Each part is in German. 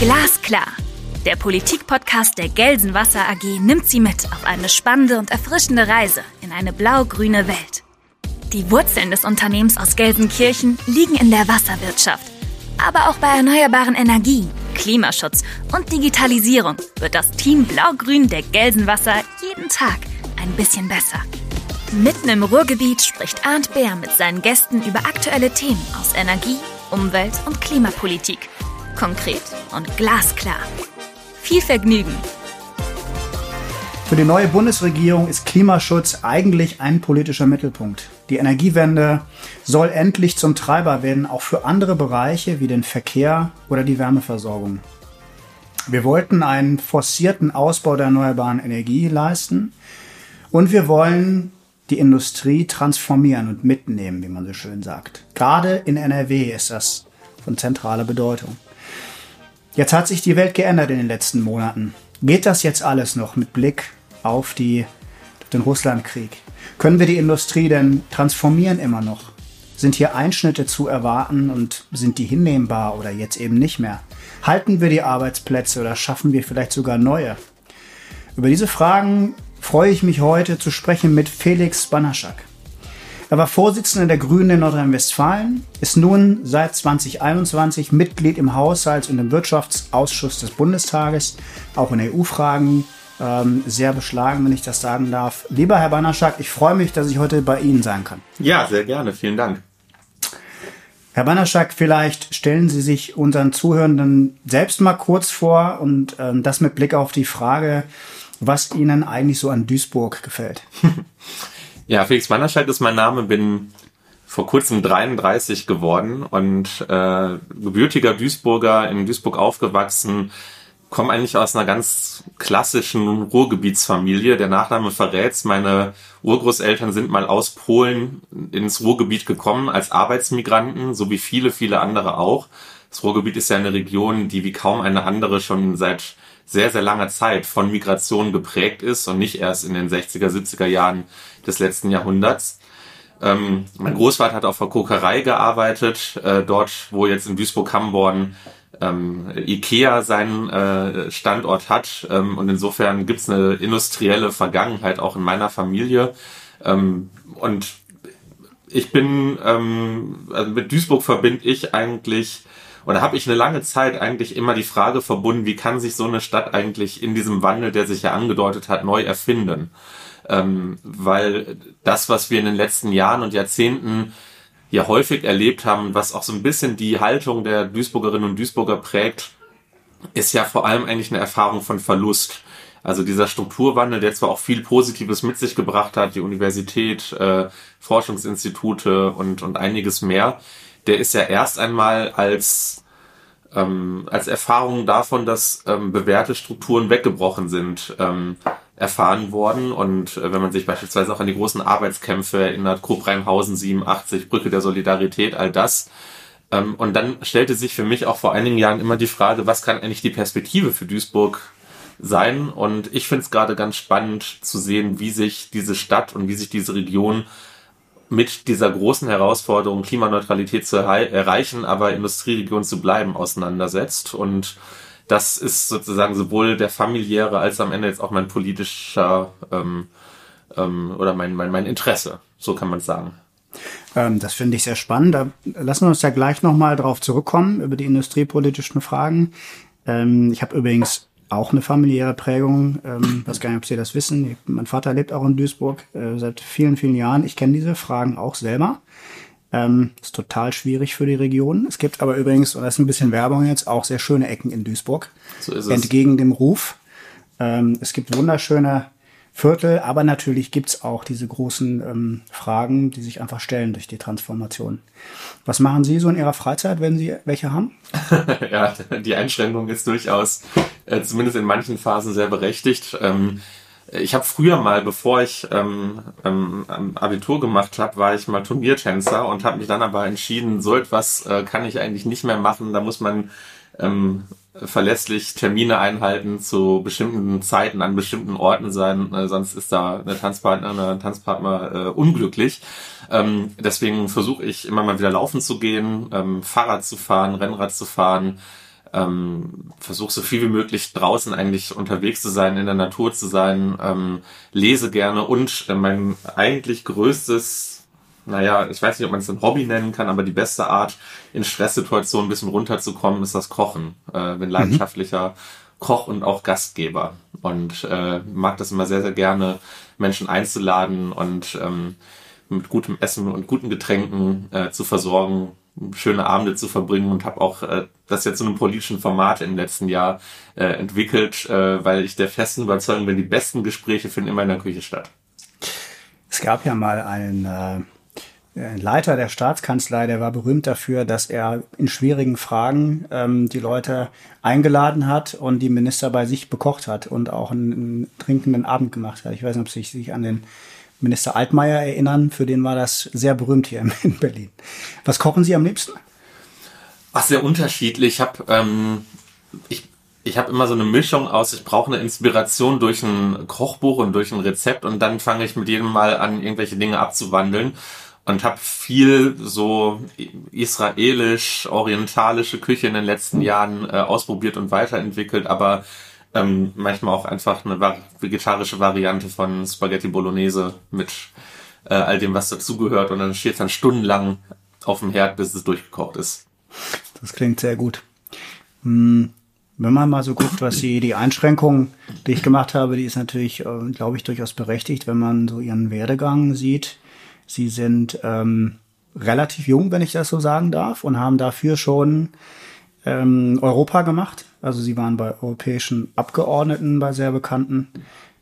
Glasklar. Der Politikpodcast der Gelsenwasser AG nimmt Sie mit auf eine spannende und erfrischende Reise in eine blau-grüne Welt. Die Wurzeln des Unternehmens aus Gelsenkirchen liegen in der Wasserwirtschaft. Aber auch bei erneuerbaren Energien, Klimaschutz und Digitalisierung wird das Team Blau-Grün der Gelsenwasser jeden Tag ein bisschen besser. Mitten im Ruhrgebiet spricht Arndt Bär mit seinen Gästen über aktuelle Themen aus Energie, Umwelt und Klimapolitik – Konkret und glasklar. Viel Vergnügen! Für die neue Bundesregierung ist Klimaschutz eigentlich ein politischer Mittelpunkt. Die Energiewende soll endlich zum Treiber werden, auch für andere Bereiche wie den Verkehr oder die Wärmeversorgung. Wir wollten einen forcierten Ausbau der erneuerbaren Energie leisten und wir wollen die Industrie transformieren und mitnehmen, wie man so schön sagt. Gerade in NRW ist das von zentraler Bedeutung. Jetzt hat sich die Welt geändert in den letzten Monaten. Geht das jetzt alles noch mit Blick auf, die, auf den Russlandkrieg? Können wir die Industrie denn transformieren immer noch? Sind hier Einschnitte zu erwarten und sind die hinnehmbar oder jetzt eben nicht mehr? Halten wir die Arbeitsplätze oder schaffen wir vielleicht sogar neue? Über diese Fragen freue ich mich heute zu sprechen mit Felix Banaschak. Er war Vorsitzender der Grünen in Nordrhein-Westfalen, ist nun seit 2021 Mitglied im Haushalts- und im Wirtschaftsausschuss des Bundestages, auch in EU-Fragen ähm, sehr beschlagen, wenn ich das sagen darf. Lieber Herr Banaschak, ich freue mich, dass ich heute bei Ihnen sein kann. Ja, sehr gerne. Vielen Dank. Herr Banaschak, vielleicht stellen Sie sich unseren Zuhörenden selbst mal kurz vor und ähm, das mit Blick auf die Frage, was Ihnen eigentlich so an Duisburg gefällt. Ja, Felix Mannerscheid ist mein Name, bin vor kurzem 33 geworden und äh, gebürtiger Duisburger, in Duisburg aufgewachsen, komme eigentlich aus einer ganz klassischen Ruhrgebietsfamilie. Der Nachname verrät's. Meine Urgroßeltern sind mal aus Polen ins Ruhrgebiet gekommen als Arbeitsmigranten, so wie viele, viele andere auch. Das Ruhrgebiet ist ja eine Region, die wie kaum eine andere schon seit sehr, sehr langer Zeit von Migration geprägt ist und nicht erst in den 60er, 70er Jahren des letzten Jahrhunderts. Ähm, mein Großvater hat auf der Kokerei gearbeitet, äh, dort, wo jetzt in Duisburg-Hamborn ähm, Ikea seinen äh, Standort hat. Ähm, und insofern gibt's eine industrielle Vergangenheit auch in meiner Familie. Ähm, und ich bin, ähm, also mit Duisburg verbinde ich eigentlich oder habe ich eine lange Zeit eigentlich immer die Frage verbunden, wie kann sich so eine Stadt eigentlich in diesem Wandel, der sich ja angedeutet hat, neu erfinden? Ähm, weil das, was wir in den letzten Jahren und Jahrzehnten ja häufig erlebt haben, was auch so ein bisschen die Haltung der Duisburgerinnen und Duisburger prägt, ist ja vor allem eigentlich eine Erfahrung von Verlust. Also dieser Strukturwandel, der zwar auch viel Positives mit sich gebracht hat, die Universität, äh, Forschungsinstitute und, und einiges mehr, der ist ja erst einmal als ähm, als Erfahrung davon, dass ähm, bewährte Strukturen weggebrochen sind, ähm, erfahren worden. Und äh, wenn man sich beispielsweise auch an die großen Arbeitskämpfe erinnert, Krupp-Rheinhausen 87, Brücke der Solidarität, all das. Ähm, und dann stellte sich für mich auch vor einigen Jahren immer die Frage, was kann eigentlich die Perspektive für Duisburg sein? Und ich finde es gerade ganz spannend zu sehen, wie sich diese Stadt und wie sich diese Region mit dieser großen Herausforderung, Klimaneutralität zu erreichen, aber Industrieregion zu bleiben, auseinandersetzt. Und das ist sozusagen sowohl der familiäre als am Ende jetzt auch mein politischer ähm, ähm, oder mein, mein, mein Interesse, so kann man sagen. Ähm, das finde ich sehr spannend. Da lassen wir uns ja gleich nochmal drauf zurückkommen, über die industriepolitischen Fragen. Ähm, ich habe übrigens auch eine familiäre Prägung. Ähm, weiß gar nicht, ob Sie das wissen. Mein Vater lebt auch in Duisburg äh, seit vielen, vielen Jahren. Ich kenne diese Fragen auch selber. Ähm, ist total schwierig für die Region. Es gibt aber übrigens, und das ist ein bisschen Werbung jetzt, auch sehr schöne Ecken in Duisburg. So ist es. Entgegen dem Ruf. Ähm, es gibt wunderschöne Viertel, aber natürlich gibt's auch diese großen ähm, Fragen, die sich einfach stellen durch die Transformation. Was machen Sie so in Ihrer Freizeit, wenn Sie welche haben? ja, die Einschränkung ist durchaus äh, zumindest in manchen Phasen sehr berechtigt. Ähm, ich habe früher mal, bevor ich ähm, ähm, Abitur gemacht habe, war ich mal Turniertänzer und habe mich dann aber entschieden, so etwas äh, kann ich eigentlich nicht mehr machen. Da muss man ähm, verlässlich Termine einhalten, zu bestimmten Zeiten an bestimmten Orten sein, äh, sonst ist da eine Tanzpartner, eine Tanzpartner äh, unglücklich. Ähm, deswegen versuche ich immer mal wieder laufen zu gehen, ähm, Fahrrad zu fahren, Rennrad zu fahren, ähm, versuche so viel wie möglich draußen eigentlich unterwegs zu sein, in der Natur zu sein, ähm, lese gerne und äh, mein eigentlich größtes naja, ich weiß nicht, ob man es ein Hobby nennen kann, aber die beste Art, in Stresssituationen ein bisschen runterzukommen, ist das Kochen. Äh, bin mhm. leidenschaftlicher mhm. Koch und auch Gastgeber und äh, mag das immer sehr, sehr gerne, Menschen einzuladen und ähm, mit gutem Essen und guten Getränken äh, zu versorgen, schöne Abende zu verbringen und habe auch äh, das jetzt zu einem politischen Format im letzten Jahr äh, entwickelt, äh, weil ich der festen Überzeugung bin, die besten Gespräche finden immer in der Küche statt. Es gab ja mal einen äh, Leiter der Staatskanzlei, der war berühmt dafür, dass er in schwierigen Fragen ähm, die Leute eingeladen hat und die Minister bei sich bekocht hat und auch einen, einen trinkenden Abend gemacht hat. Ich weiß nicht, ob Sie sich an den Minister Altmaier erinnern. Für den war das sehr berühmt hier in Berlin. Was kochen Sie am liebsten? Ach, sehr unterschiedlich. Ich habe ähm, ich, ich hab immer so eine Mischung aus, ich brauche eine Inspiration durch ein Kochbuch und durch ein Rezept und dann fange ich mit jedem Mal an, irgendwelche Dinge abzuwandeln und habe viel so israelisch, orientalische Küche in den letzten Jahren äh, ausprobiert und weiterentwickelt, aber ähm, manchmal auch einfach eine vegetarische Variante von Spaghetti Bolognese mit äh, all dem, was dazugehört und dann steht es dann stundenlang auf dem Herd, bis es durchgekocht ist. Das klingt sehr gut. Hm. Wenn man mal so guckt, was die, die Einschränkung, die ich gemacht habe, die ist natürlich, äh, glaube ich, durchaus berechtigt, wenn man so ihren Werdegang sieht. Sie sind ähm, relativ jung, wenn ich das so sagen darf, und haben dafür schon ähm, Europa gemacht. Also sie waren bei europäischen Abgeordneten, bei sehr bekannten,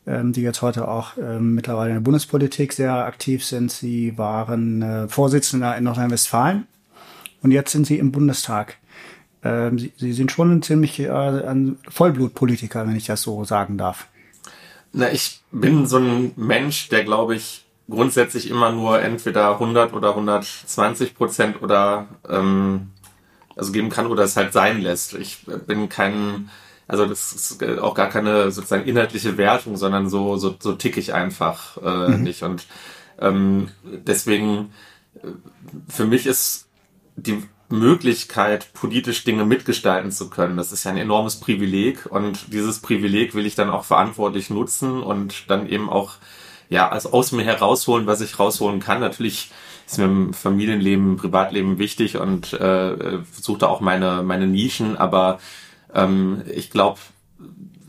ähm, die jetzt heute auch ähm, mittlerweile in der Bundespolitik sehr aktiv sind. Sie waren äh, Vorsitzender in Nordrhein-Westfalen und jetzt sind sie im Bundestag. Ähm, sie, sie sind schon ein ziemlich äh, ein Vollblutpolitiker, wenn ich das so sagen darf. Na, ich bin so ein Mensch, der glaube ich grundsätzlich immer nur entweder 100 oder 120 Prozent oder ähm, also geben kann oder es halt sein lässt. Ich bin kein, also das ist auch gar keine sozusagen inhaltliche Wertung, sondern so so, so tick ich einfach äh, mhm. nicht und ähm, deswegen äh, für mich ist die Möglichkeit, politisch Dinge mitgestalten zu können. Das ist ja ein enormes Privileg und dieses Privileg will ich dann auch verantwortlich nutzen und dann eben auch ja, also aus mir herausholen, was ich rausholen kann. Natürlich ist mir im Familienleben, Privatleben wichtig und äh, versuche da auch meine, meine Nischen, aber ähm, ich glaube,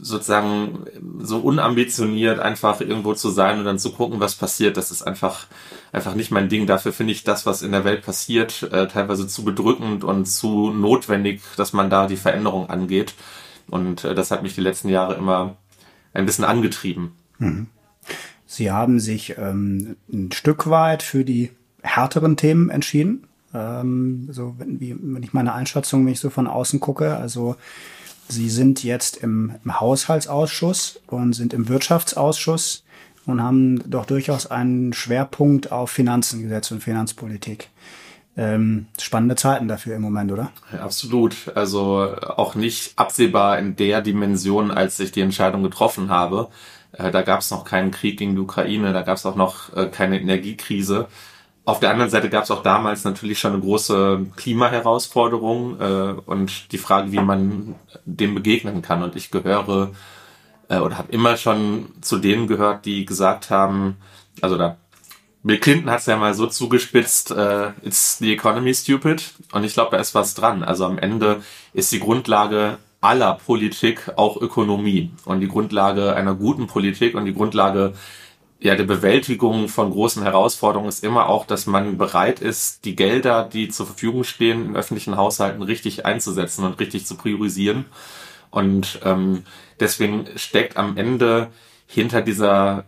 sozusagen so unambitioniert einfach irgendwo zu sein und dann zu gucken, was passiert, das ist einfach einfach nicht mein Ding. Dafür finde ich das, was in der Welt passiert, äh, teilweise zu bedrückend und zu notwendig, dass man da die Veränderung angeht. Und äh, das hat mich die letzten Jahre immer ein bisschen angetrieben. Mhm. Sie haben sich ähm, ein Stück weit für die härteren Themen entschieden. Ähm, so, wenn, wie, wenn ich meine Einschätzung, wenn ich so von außen gucke, also Sie sind jetzt im, im Haushaltsausschuss und sind im Wirtschaftsausschuss und haben doch durchaus einen Schwerpunkt auf Finanzen gesetzt und Finanzpolitik. Ähm, spannende Zeiten dafür im Moment, oder? Ja, absolut. Also auch nicht absehbar in der Dimension, als ich die Entscheidung getroffen habe. Äh, da gab es noch keinen Krieg gegen die Ukraine, da gab es auch noch äh, keine Energiekrise. Auf der anderen Seite gab es auch damals natürlich schon eine große Klimaherausforderung äh, und die Frage, wie man dem begegnen kann. Und ich gehöre oder habe immer schon zu denen gehört, die gesagt haben, also da Bill Clinton hat es ja mal so zugespitzt, äh, it's the economy stupid. Und ich glaube, da ist was dran. Also am Ende ist die Grundlage aller Politik auch Ökonomie. Und die Grundlage einer guten Politik und die Grundlage ja, der Bewältigung von großen Herausforderungen ist immer auch, dass man bereit ist, die Gelder, die zur Verfügung stehen, in öffentlichen Haushalten richtig einzusetzen und richtig zu priorisieren. Und ähm, deswegen steckt am Ende hinter dieser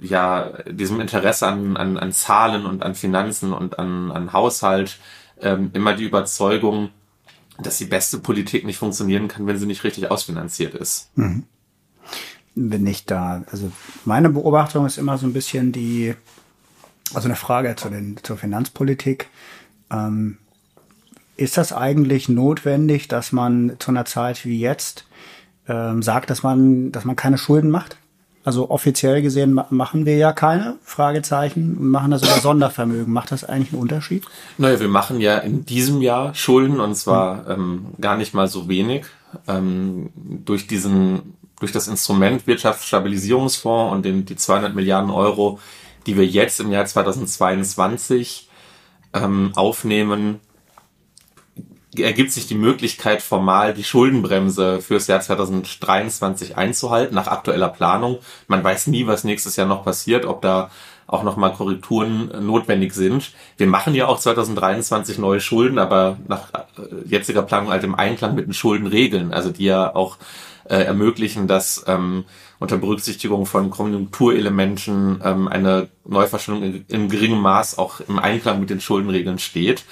ja diesem Interesse an, an, an Zahlen und an Finanzen und an, an Haushalt ähm, immer die Überzeugung, dass die beste Politik nicht funktionieren kann, wenn sie nicht richtig ausfinanziert ist. Mhm. Bin ich da, also meine Beobachtung ist immer so ein bisschen die, also eine Frage zu den, zur Finanzpolitik. Ähm, ist das eigentlich notwendig, dass man zu einer Zeit wie jetzt ähm, sagt, dass man, dass man keine Schulden macht? Also offiziell gesehen machen wir ja keine Fragezeichen und machen das über Sondervermögen. Macht das eigentlich einen Unterschied? Naja, wir machen ja in diesem Jahr Schulden und zwar ähm, gar nicht mal so wenig. Ähm, durch diesen, durch das Instrument Wirtschaftsstabilisierungsfonds und den, die 200 Milliarden Euro, die wir jetzt im Jahr 2022 ähm, aufnehmen, ergibt sich die Möglichkeit, formal die Schuldenbremse fürs Jahr 2023 einzuhalten, nach aktueller Planung. Man weiß nie, was nächstes Jahr noch passiert, ob da auch nochmal Korrekturen notwendig sind. Wir machen ja auch 2023 neue Schulden, aber nach äh, jetziger Planung halt im Einklang mit den Schuldenregeln, also die ja auch äh, ermöglichen, dass ähm, unter Berücksichtigung von Konjunkturelementen ähm, eine Neuverschuldung in, in geringem Maß auch im Einklang mit den Schuldenregeln steht.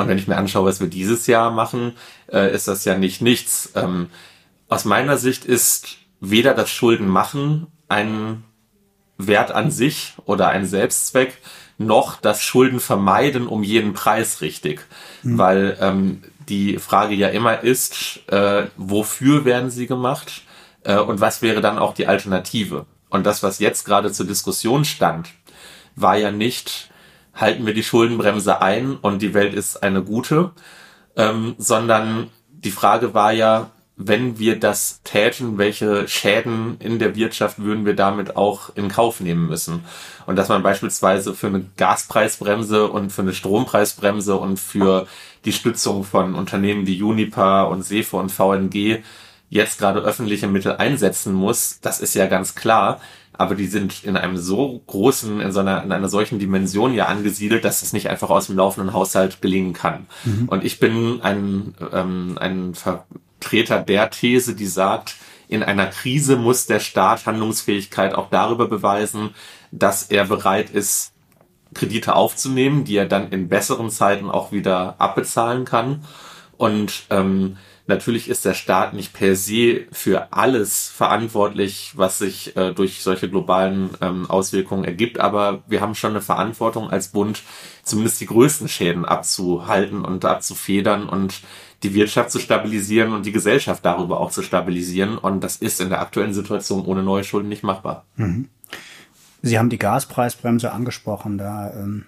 Und wenn ich mir anschaue, was wir dieses Jahr machen, äh, ist das ja nicht nichts. Ähm, aus meiner Sicht ist weder das Schuldenmachen ein Wert an sich oder ein Selbstzweck, noch das Schulden vermeiden um jeden Preis richtig. Mhm. Weil ähm, die Frage ja immer ist, äh, wofür werden sie gemacht äh, und was wäre dann auch die Alternative? Und das, was jetzt gerade zur Diskussion stand, war ja nicht, halten wir die Schuldenbremse ein und die Welt ist eine gute, ähm, sondern die Frage war ja, wenn wir das täten, welche Schäden in der Wirtschaft würden wir damit auch in Kauf nehmen müssen? Und dass man beispielsweise für eine Gaspreisbremse und für eine Strompreisbremse und für die Stützung von Unternehmen wie Unipa und Sefe und VNG jetzt gerade öffentliche Mittel einsetzen muss, das ist ja ganz klar aber die sind in einem so großen, in so einer, in einer solchen Dimension ja angesiedelt, dass es nicht einfach aus dem laufenden Haushalt gelingen kann. Mhm. Und ich bin ein, ähm, ein Vertreter der These, die sagt, in einer Krise muss der Staat Handlungsfähigkeit auch darüber beweisen, dass er bereit ist, Kredite aufzunehmen, die er dann in besseren Zeiten auch wieder abbezahlen kann. Und ähm, Natürlich ist der Staat nicht per se für alles verantwortlich, was sich äh, durch solche globalen ähm, Auswirkungen ergibt, aber wir haben schon eine Verantwortung als Bund, zumindest die größten Schäden abzuhalten und abzufedern und die Wirtschaft zu stabilisieren und die Gesellschaft darüber auch zu stabilisieren. Und das ist in der aktuellen Situation ohne neue Schulden nicht machbar. Mhm. Sie haben die Gaspreisbremse angesprochen. Da ähm,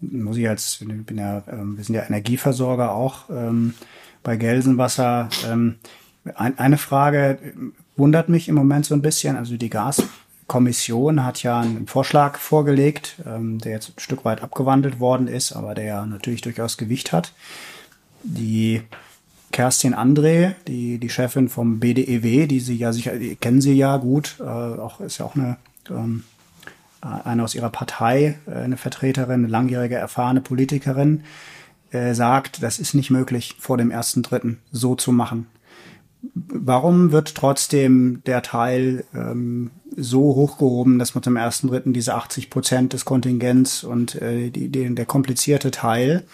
muss ich als, bin ja, ähm, wir sind ja Energieversorger auch. Ähm, bei Gelsenwasser. Ähm, ein, eine Frage wundert mich im Moment so ein bisschen. Also die Gaskommission hat ja einen Vorschlag vorgelegt, ähm, der jetzt ein Stück weit abgewandelt worden ist, aber der ja natürlich durchaus Gewicht hat. Die Kerstin André, die, die Chefin vom BDEW, die Sie ja sicher, die kennen Sie ja gut, äh, auch ist ja auch eine, ähm, eine aus ihrer Partei, äh, eine Vertreterin, eine langjährige erfahrene Politikerin, äh, sagt, das ist nicht möglich, vor dem ersten Dritten so zu machen. Warum wird trotzdem der Teil ähm, so hochgehoben, dass man zum ersten Dritten diese 80 Prozent des Kontingents und äh, die, die, der komplizierte Teil,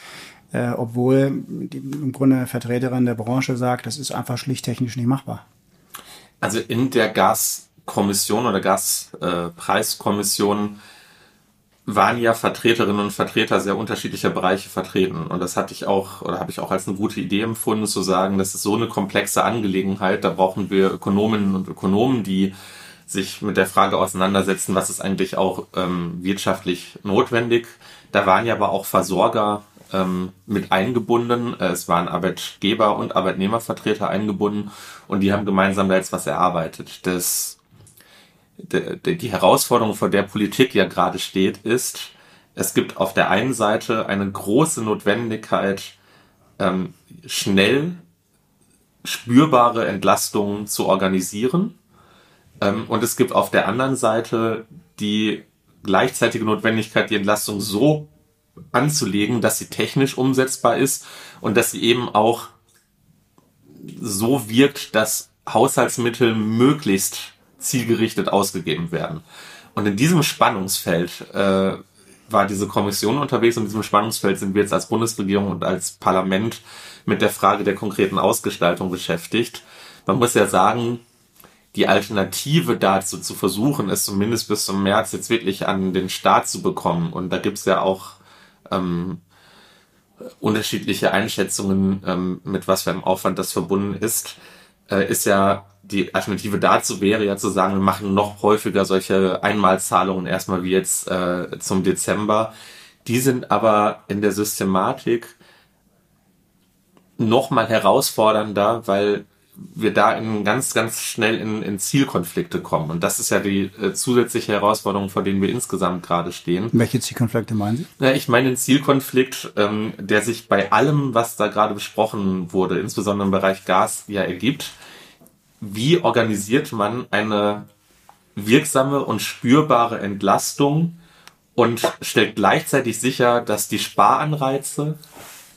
äh, obwohl die, im Grunde Vertreterin der Branche sagt, das ist einfach schlicht technisch nicht machbar. Also in der Gaskommission oder Gaspreiskommission äh, waren ja Vertreterinnen und Vertreter sehr unterschiedlicher Bereiche vertreten. Und das hatte ich auch, oder habe ich auch als eine gute Idee empfunden, zu sagen, das ist so eine komplexe Angelegenheit, da brauchen wir Ökonominnen und Ökonomen, die sich mit der Frage auseinandersetzen, was ist eigentlich auch ähm, wirtschaftlich notwendig. Da waren ja aber auch Versorger ähm, mit eingebunden. Es waren Arbeitgeber und Arbeitnehmervertreter eingebunden und die haben gemeinsam da jetzt was erarbeitet. Das die Herausforderung, vor der Politik ja gerade steht, ist, es gibt auf der einen Seite eine große Notwendigkeit, ähm, schnell spürbare Entlastungen zu organisieren. Ähm, und es gibt auf der anderen Seite die gleichzeitige Notwendigkeit, die Entlastung so anzulegen, dass sie technisch umsetzbar ist und dass sie eben auch so wirkt, dass Haushaltsmittel möglichst zielgerichtet ausgegeben werden. Und in diesem Spannungsfeld äh, war diese Kommission unterwegs und in diesem Spannungsfeld sind wir jetzt als Bundesregierung und als Parlament mit der Frage der konkreten Ausgestaltung beschäftigt. Man muss ja sagen, die Alternative dazu zu versuchen, es zumindest bis zum März jetzt wirklich an den Start zu bekommen. Und da gibt's ja auch ähm, unterschiedliche Einschätzungen, ähm, mit was für einem Aufwand das verbunden ist, äh, ist ja die Alternative dazu wäre ja zu sagen, wir machen noch häufiger solche Einmalzahlungen erstmal wie jetzt äh, zum Dezember. Die sind aber in der Systematik noch mal herausfordernder, weil wir da in ganz, ganz schnell in, in Zielkonflikte kommen. Und das ist ja die äh, zusätzliche Herausforderung, vor denen wir insgesamt gerade stehen. Welche Zielkonflikte meinen Sie? Ja, ich meine den Zielkonflikt, ähm, der sich bei allem, was da gerade besprochen wurde, insbesondere im Bereich Gas, ja ergibt. Wie organisiert man eine wirksame und spürbare Entlastung und stellt gleichzeitig sicher, dass die Sparanreize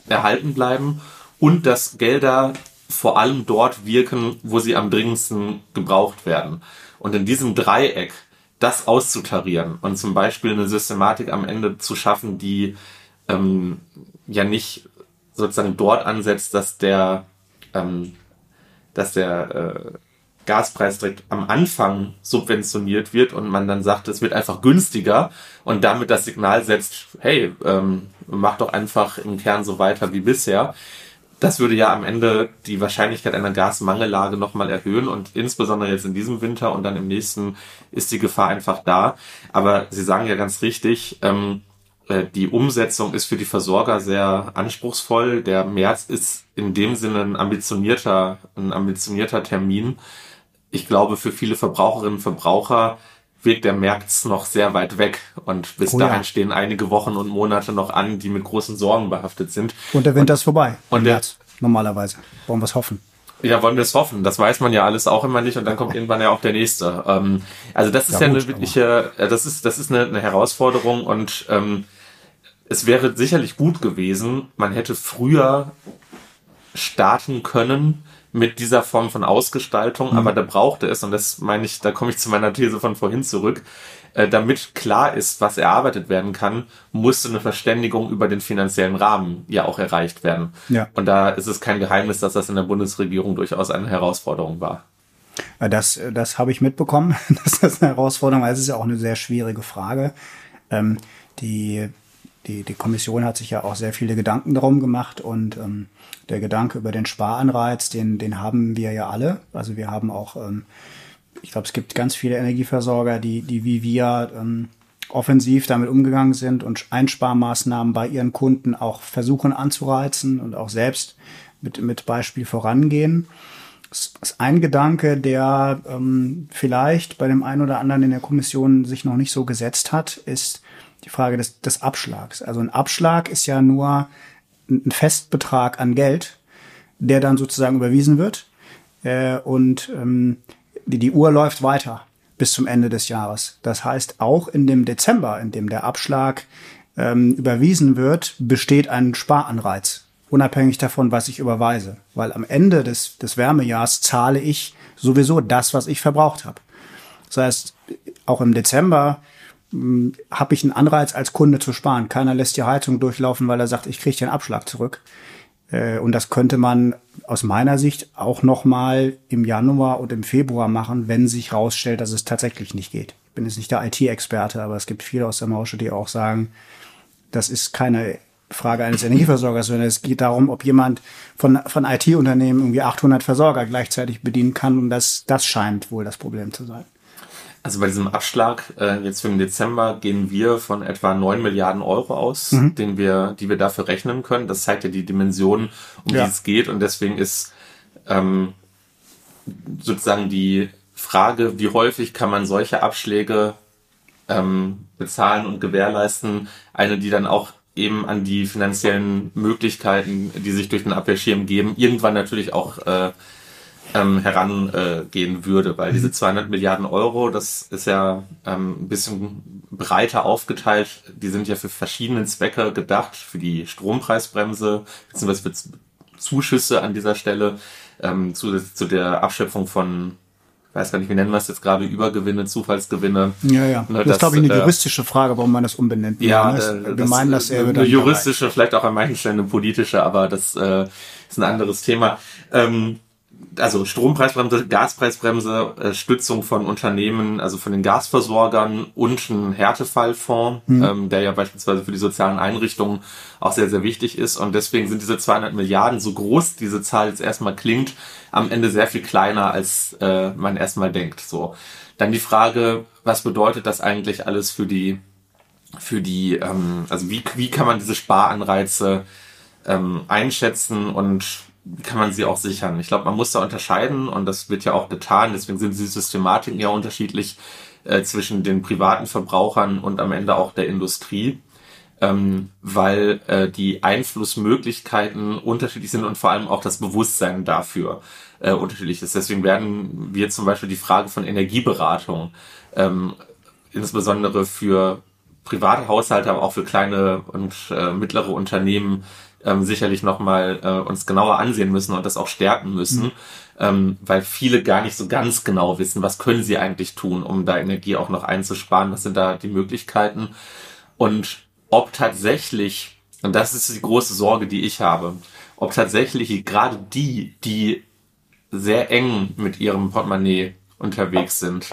erhalten bleiben und dass Gelder vor allem dort wirken, wo sie am dringendsten gebraucht werden. Und in diesem Dreieck das auszutarieren und zum Beispiel eine Systematik am Ende zu schaffen, die ähm, ja nicht sozusagen dort ansetzt, dass der, ähm, dass der äh, Gaspreis direkt am Anfang subventioniert wird und man dann sagt, es wird einfach günstiger und damit das Signal setzt, hey, ähm, mach doch einfach im Kern so weiter wie bisher, das würde ja am Ende die Wahrscheinlichkeit einer Gasmangellage nochmal erhöhen und insbesondere jetzt in diesem Winter und dann im nächsten ist die Gefahr einfach da. Aber Sie sagen ja ganz richtig, ähm, äh, die Umsetzung ist für die Versorger sehr anspruchsvoll. Der März ist in dem Sinne ein ambitionierter, ein ambitionierter Termin. Ich glaube, für viele Verbraucherinnen und Verbraucher wirkt der März noch sehr weit weg und bis oh, dahin ja. stehen einige Wochen und Monate noch an, die mit großen Sorgen behaftet sind. Und der Winter und, ist vorbei. Und der, März, normalerweise. Wollen wir es hoffen. Ja, wollen wir es hoffen. Das weiß man ja alles auch immer nicht und dann kommt irgendwann ja auch der nächste. Ähm, also das ist ja, ja eine wirkliche, äh, das ist, das ist eine, eine Herausforderung und ähm, es wäre sicherlich gut gewesen, man hätte früher starten können, mit dieser Form von Ausgestaltung, mhm. aber da brauchte es, und das meine ich, da komme ich zu meiner These von vorhin zurück, äh, damit klar ist, was erarbeitet werden kann, musste eine Verständigung über den finanziellen Rahmen ja auch erreicht werden. Ja. Und da ist es kein Geheimnis, dass das in der Bundesregierung durchaus eine Herausforderung war. Äh, das, das habe ich mitbekommen, dass das eine Herausforderung war. Es ist ja auch eine sehr schwierige Frage. Ähm, die die, die Kommission hat sich ja auch sehr viele Gedanken darum gemacht und ähm, der Gedanke über den Sparanreiz, den, den haben wir ja alle. Also wir haben auch, ähm, ich glaube, es gibt ganz viele Energieversorger, die, die wie wir ähm, offensiv damit umgegangen sind und Einsparmaßnahmen bei ihren Kunden auch versuchen anzureizen und auch selbst mit, mit Beispiel vorangehen. Das ist ein Gedanke, der ähm, vielleicht bei dem einen oder anderen in der Kommission sich noch nicht so gesetzt hat, ist die Frage des, des Abschlags. Also ein Abschlag ist ja nur ein Festbetrag an Geld, der dann sozusagen überwiesen wird. Äh, und ähm, die, die Uhr läuft weiter bis zum Ende des Jahres. Das heißt, auch in dem Dezember, in dem der Abschlag ähm, überwiesen wird, besteht ein Sparanreiz, unabhängig davon, was ich überweise. Weil am Ende des, des Wärmejahrs zahle ich sowieso das, was ich verbraucht habe. Das heißt, auch im Dezember habe ich einen Anreiz als Kunde zu sparen. Keiner lässt die Heizung durchlaufen, weil er sagt, ich kriege den Abschlag zurück. Äh, und das könnte man aus meiner Sicht auch noch mal im Januar und im Februar machen, wenn sich herausstellt, dass es tatsächlich nicht geht. Ich bin jetzt nicht der IT-Experte, aber es gibt viele aus der Mausche, die auch sagen, das ist keine Frage eines Energieversorgers, sondern es geht darum, ob jemand von, von IT-Unternehmen irgendwie 800 Versorger gleichzeitig bedienen kann und das, das scheint wohl das Problem zu sein. Also bei diesem Abschlag äh, jetzt für den Dezember gehen wir von etwa 9 Milliarden Euro aus, mhm. den wir, die wir dafür rechnen können. Das zeigt ja die Dimension, um ja. die es geht. Und deswegen ist ähm, sozusagen die Frage, wie häufig kann man solche Abschläge ähm, bezahlen und gewährleisten, eine, die dann auch eben an die finanziellen Möglichkeiten, die sich durch den Abwehrschirm geben, irgendwann natürlich auch äh, ähm, herangehen äh, würde, weil diese 200 mhm. Milliarden Euro, das ist ja ähm, ein bisschen breiter aufgeteilt, die sind ja für verschiedene Zwecke gedacht, für die Strompreisbremse, beziehungsweise für Zuschüsse an dieser Stelle, ähm, zu, zu der Abschöpfung von ich weiß gar nicht, wie nennen wir es jetzt gerade, Übergewinne, Zufallsgewinne. Ja, ja. Ne, das, das ist, glaube ich, eine äh, juristische Frage, warum man das umbenennt. Ja, ne? wir das, meinen, dass er eine juristische, vielleicht auch an manchen Stellen eine politische, aber das äh, ist ein anderes Thema. Ähm, also Strompreisbremse, Gaspreisbremse, äh, Stützung von Unternehmen, also von den Gasversorgern und ein Härtefallfonds, mhm. ähm, der ja beispielsweise für die sozialen Einrichtungen auch sehr, sehr wichtig ist. Und deswegen sind diese 200 Milliarden, so groß diese Zahl jetzt erstmal klingt, am Ende sehr viel kleiner, als äh, man erstmal denkt. So. Dann die Frage, was bedeutet das eigentlich alles für die, für die, ähm, also wie, wie kann man diese Sparanreize ähm, einschätzen und kann man sie auch sichern. Ich glaube, man muss da unterscheiden und das wird ja auch getan. Deswegen sind die Systematiken ja unterschiedlich äh, zwischen den privaten Verbrauchern und am Ende auch der Industrie, ähm, weil äh, die Einflussmöglichkeiten unterschiedlich sind und vor allem auch das Bewusstsein dafür äh, unterschiedlich ist. Deswegen werden wir zum Beispiel die Frage von Energieberatung ähm, insbesondere für private Haushalte, aber auch für kleine und äh, mittlere Unternehmen ähm, sicherlich nochmal äh, uns genauer ansehen müssen und das auch stärken müssen, mhm. ähm, weil viele gar nicht so ganz genau wissen, was können sie eigentlich tun, um da Energie auch noch einzusparen, was sind da die Möglichkeiten und ob tatsächlich, und das ist die große Sorge, die ich habe, ob tatsächlich gerade die, die sehr eng mit ihrem Portemonnaie unterwegs sind,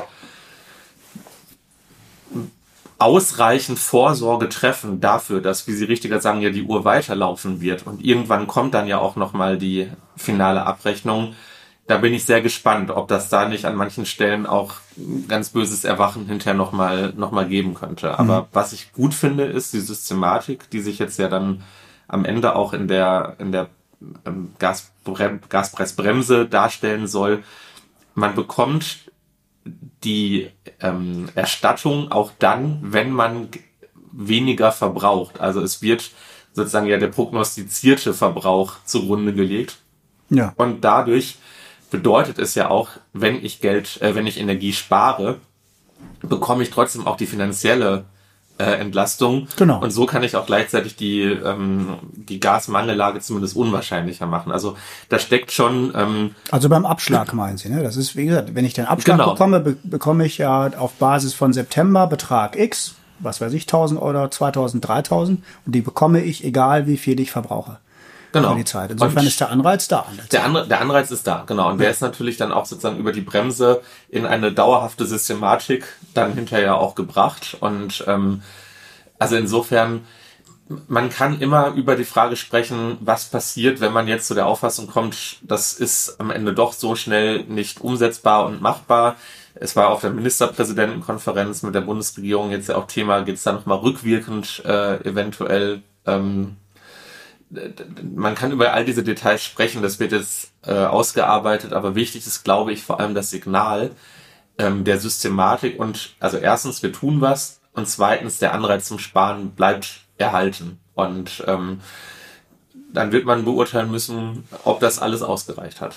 ausreichend Vorsorge treffen dafür, dass, wie Sie richtiger sagen, ja die Uhr weiterlaufen wird und irgendwann kommt dann ja auch nochmal die finale Abrechnung. Da bin ich sehr gespannt, ob das da nicht an manchen Stellen auch ganz böses Erwachen hinterher nochmal noch mal geben könnte. Aber mhm. was ich gut finde, ist die Systematik, die sich jetzt ja dann am Ende auch in der, in der ähm, Gaspreisbremse darstellen soll. Man bekommt die ähm, Erstattung auch dann, wenn man weniger verbraucht. Also es wird sozusagen ja der prognostizierte Verbrauch zugrunde gelegt. Ja. Und dadurch bedeutet es ja auch, wenn ich Geld, äh, wenn ich Energie spare, bekomme ich trotzdem auch die finanzielle äh, Entlastung. Genau. Und so kann ich auch gleichzeitig die, ähm, die Gasmangellage zumindest unwahrscheinlicher machen. Also da steckt schon. Ähm, also beim Abschlag meinen Sie, ne? Das ist, wie gesagt, wenn ich den Abschlag genau. bekomme, be bekomme ich ja auf Basis von September Betrag X, was weiß ich, 1000 oder 2000, 3000 und die bekomme ich, egal wie viel ich verbrauche genau. die Zeit. Insofern und ist der Anreiz da. Der, Anre der Anreiz ist da, genau. Und ja. der ist natürlich dann auch sozusagen über die Bremse in eine dauerhafte Systematik dann hinterher auch gebracht. Und ähm, also insofern, man kann immer über die Frage sprechen, was passiert, wenn man jetzt zu der Auffassung kommt, das ist am Ende doch so schnell nicht umsetzbar und machbar. Es war auf der Ministerpräsidentenkonferenz mit der Bundesregierung jetzt ja auch Thema, geht es da nochmal rückwirkend äh, eventuell ähm, man kann über all diese Details sprechen, das wird jetzt äh, ausgearbeitet, aber wichtig ist, glaube ich, vor allem das Signal ähm, der Systematik und also erstens, wir tun was und zweitens, der Anreiz zum Sparen bleibt erhalten. Und ähm, dann wird man beurteilen müssen, ob das alles ausgereicht hat.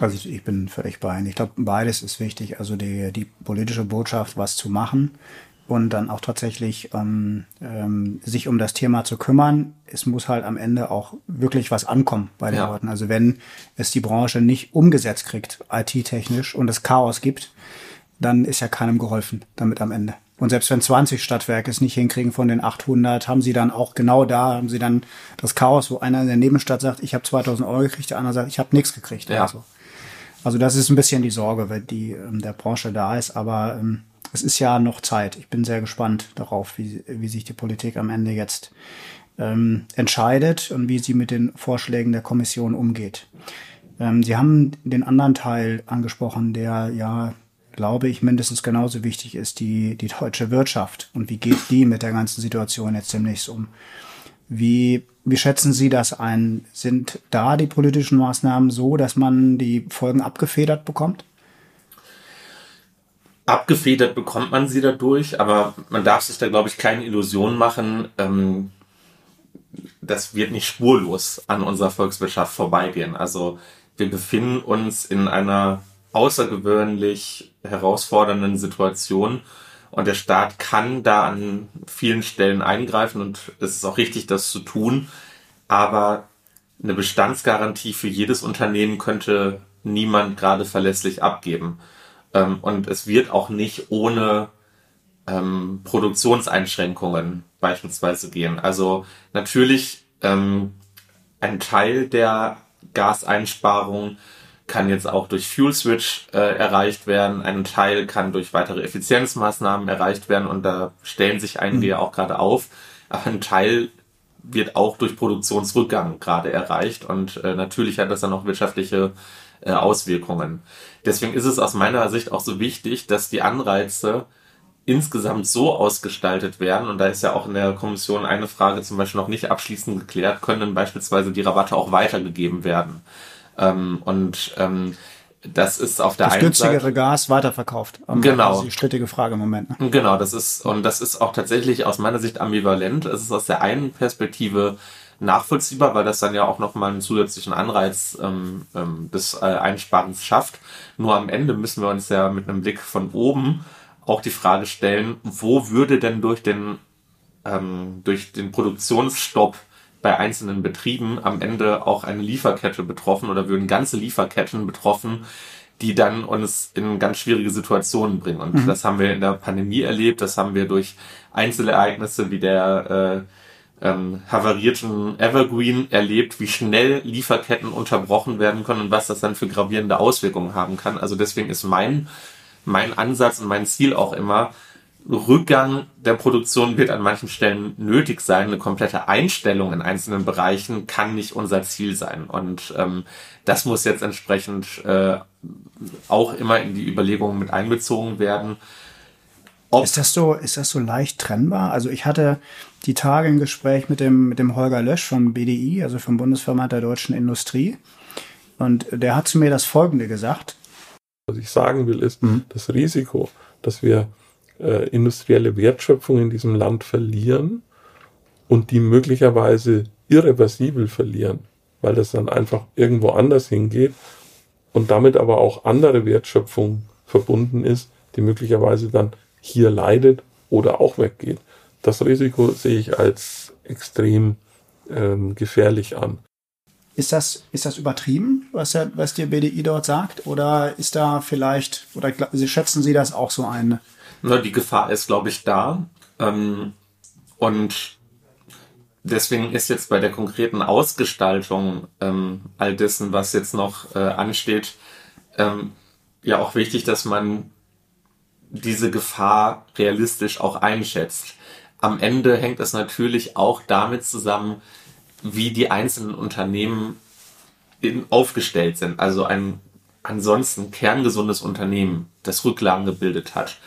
Also ich, bin völlig bei Ihnen. Ich glaube, beides ist wichtig. Also die, die politische Botschaft, was zu machen, und dann auch tatsächlich ähm, ähm, sich um das Thema zu kümmern. Es muss halt am Ende auch wirklich was ankommen bei den ja. Leuten. Also wenn es die Branche nicht umgesetzt kriegt, IT-technisch, und es Chaos gibt, dann ist ja keinem geholfen damit am Ende. Und selbst wenn 20 Stadtwerke es nicht hinkriegen von den 800, haben sie dann auch genau da, haben sie dann das Chaos, wo einer in der Nebenstadt sagt, ich habe 2000 Euro gekriegt, der andere sagt, ich habe nichts gekriegt. Ja. Also. Also das ist ein bisschen die Sorge, die ähm, der Branche da ist. Aber ähm, es ist ja noch Zeit. Ich bin sehr gespannt darauf, wie, wie sich die Politik am Ende jetzt ähm, entscheidet und wie sie mit den Vorschlägen der Kommission umgeht. Ähm, sie haben den anderen Teil angesprochen, der ja, glaube ich, mindestens genauso wichtig ist, die, die deutsche Wirtschaft. Und wie geht die mit der ganzen Situation jetzt demnächst um? Wie, wie schätzen Sie das ein? Sind da die politischen Maßnahmen so, dass man die Folgen abgefedert bekommt? abgefedert bekommt man sie dadurch, aber man darf sich da, glaube ich, keine Illusion machen. Ähm, das wird nicht spurlos an unserer Volkswirtschaft vorbeigehen. Also wir befinden uns in einer außergewöhnlich herausfordernden Situation und der Staat kann da an vielen Stellen eingreifen und es ist auch richtig, das zu tun. Aber eine Bestandsgarantie für jedes Unternehmen könnte niemand gerade verlässlich abgeben. Ähm, und es wird auch nicht ohne ähm, Produktionseinschränkungen beispielsweise gehen. Also natürlich ähm, ein Teil der Gaseinsparung kann jetzt auch durch Fuel Switch äh, erreicht werden. Ein Teil kann durch weitere Effizienzmaßnahmen erreicht werden und da stellen sich einige mhm. ja auch gerade auf. Aber ein Teil wird auch durch Produktionsrückgang gerade erreicht und äh, natürlich hat das dann auch wirtschaftliche äh, Auswirkungen. Deswegen ist es aus meiner Sicht auch so wichtig, dass die Anreize insgesamt so ausgestaltet werden, und da ist ja auch in der Kommission eine Frage zum Beispiel noch nicht abschließend geklärt, können beispielsweise die Rabatte auch weitergegeben werden. Ähm, und ähm, das ist auf der das einen günstigere Seite, Gas weiterverkauft. Genau. Das ist die strittige Frage im Moment. Ne? Genau, das ist, und das ist auch tatsächlich aus meiner Sicht ambivalent. Es ist aus der einen Perspektive nachvollziehbar, weil das dann ja auch nochmal einen zusätzlichen Anreiz ähm, ähm, des äh, Einsparens schafft. Nur am Ende müssen wir uns ja mit einem Blick von oben auch die Frage stellen, wo würde denn durch den, ähm, durch den Produktionsstopp bei einzelnen Betrieben am Ende auch eine Lieferkette betroffen oder würden ganze Lieferketten betroffen, die dann uns in ganz schwierige Situationen bringen. Und mhm. das haben wir in der Pandemie erlebt, das haben wir durch Einzelereignisse wie der äh, ähm, havarierten Evergreen erlebt, wie schnell Lieferketten unterbrochen werden können und was das dann für gravierende Auswirkungen haben kann. Also deswegen ist mein mein Ansatz und mein Ziel auch immer, Rückgang der Produktion wird an manchen Stellen nötig sein. Eine komplette Einstellung in einzelnen Bereichen kann nicht unser Ziel sein. Und ähm, das muss jetzt entsprechend äh, auch immer in die Überlegungen mit einbezogen werden. Ob ist das so, ist das so leicht trennbar? Also ich hatte die Tage ein Gespräch mit dem, mit dem Holger Lösch vom BDI, also vom Bundesverband der deutschen Industrie. Und der hat zu mir das Folgende gesagt. Was ich sagen will, ist, mhm. das Risiko, dass wir äh, industrielle Wertschöpfung in diesem Land verlieren und die möglicherweise irreversibel verlieren, weil das dann einfach irgendwo anders hingeht und damit aber auch andere Wertschöpfung verbunden ist, die möglicherweise dann hier leidet oder auch weggeht. Das Risiko sehe ich als extrem ähm, gefährlich an. Ist das, ist das übertrieben, was, der, was der BDI dort sagt? Oder ist da vielleicht, oder schätzen Sie das auch so ein? Na, die Gefahr ist, glaube ich, da. Ähm, und deswegen ist jetzt bei der konkreten Ausgestaltung ähm, all dessen, was jetzt noch äh, ansteht, ähm, ja auch wichtig, dass man diese Gefahr realistisch auch einschätzt. Am Ende hängt es natürlich auch damit zusammen, wie die einzelnen Unternehmen in, aufgestellt sind. Also ein ansonsten kerngesundes Unternehmen, das Rücklagen gebildet hat,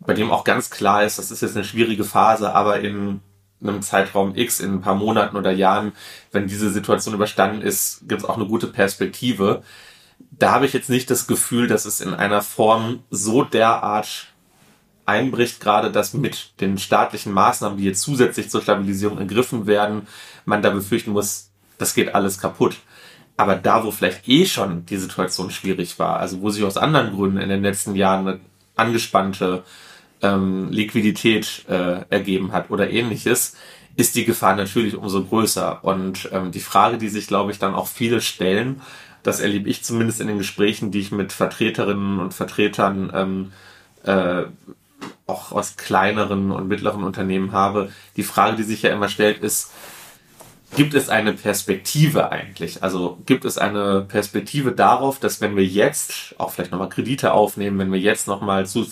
bei dem auch ganz klar ist, das ist jetzt eine schwierige Phase, aber in einem Zeitraum X, in ein paar Monaten oder Jahren, wenn diese Situation überstanden ist, gibt es auch eine gute Perspektive. Da habe ich jetzt nicht das Gefühl, dass es in einer Form so derart einbricht, gerade dass mit den staatlichen Maßnahmen, die jetzt zusätzlich zur Stabilisierung ergriffen werden, man da befürchten muss, das geht alles kaputt. Aber da, wo vielleicht eh schon die Situation schwierig war, also wo sich aus anderen Gründen in den letzten Jahren angespannte ähm, Liquidität äh, ergeben hat oder ähnliches, ist die Gefahr natürlich umso größer. Und ähm, die Frage, die sich, glaube ich, dann auch viele stellen, das erlebe ich zumindest in den Gesprächen, die ich mit Vertreterinnen und Vertretern ähm, äh, auch aus kleineren und mittleren Unternehmen habe. Die Frage, die sich ja immer stellt, ist, gibt es eine Perspektive eigentlich? Also gibt es eine Perspektive darauf, dass wenn wir jetzt auch vielleicht nochmal Kredite aufnehmen, wenn wir jetzt nochmal zu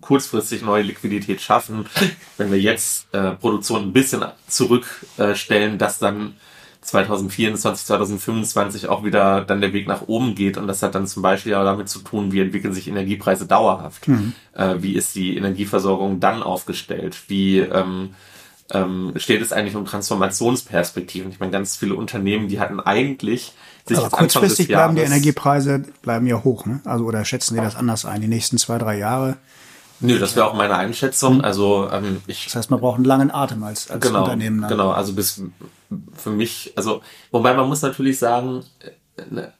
kurzfristig neue Liquidität schaffen, wenn wir jetzt äh, Produktion ein bisschen zurückstellen, dass dann 2024, 2025 auch wieder dann der Weg nach oben geht und das hat dann zum Beispiel ja damit zu tun, wie entwickeln sich Energiepreise dauerhaft, mhm. äh, wie ist die Energieversorgung dann aufgestellt, wie ähm, ähm, steht es eigentlich um Transformationsperspektiven. Ich meine, ganz viele Unternehmen, die hatten eigentlich sich Aber kurzfristig bleiben die Energiepreise bleiben ja hoch, ne? Also oder schätzen Sie das anders ein? Die nächsten zwei, drei Jahre? Nö, das wäre auch meine Einschätzung. Mhm. Also ähm, ich. Das heißt, man braucht einen langen Atem als, als genau, Unternehmen. Dann. Genau, also bis für mich, also wobei man muss natürlich sagen, äh, ne,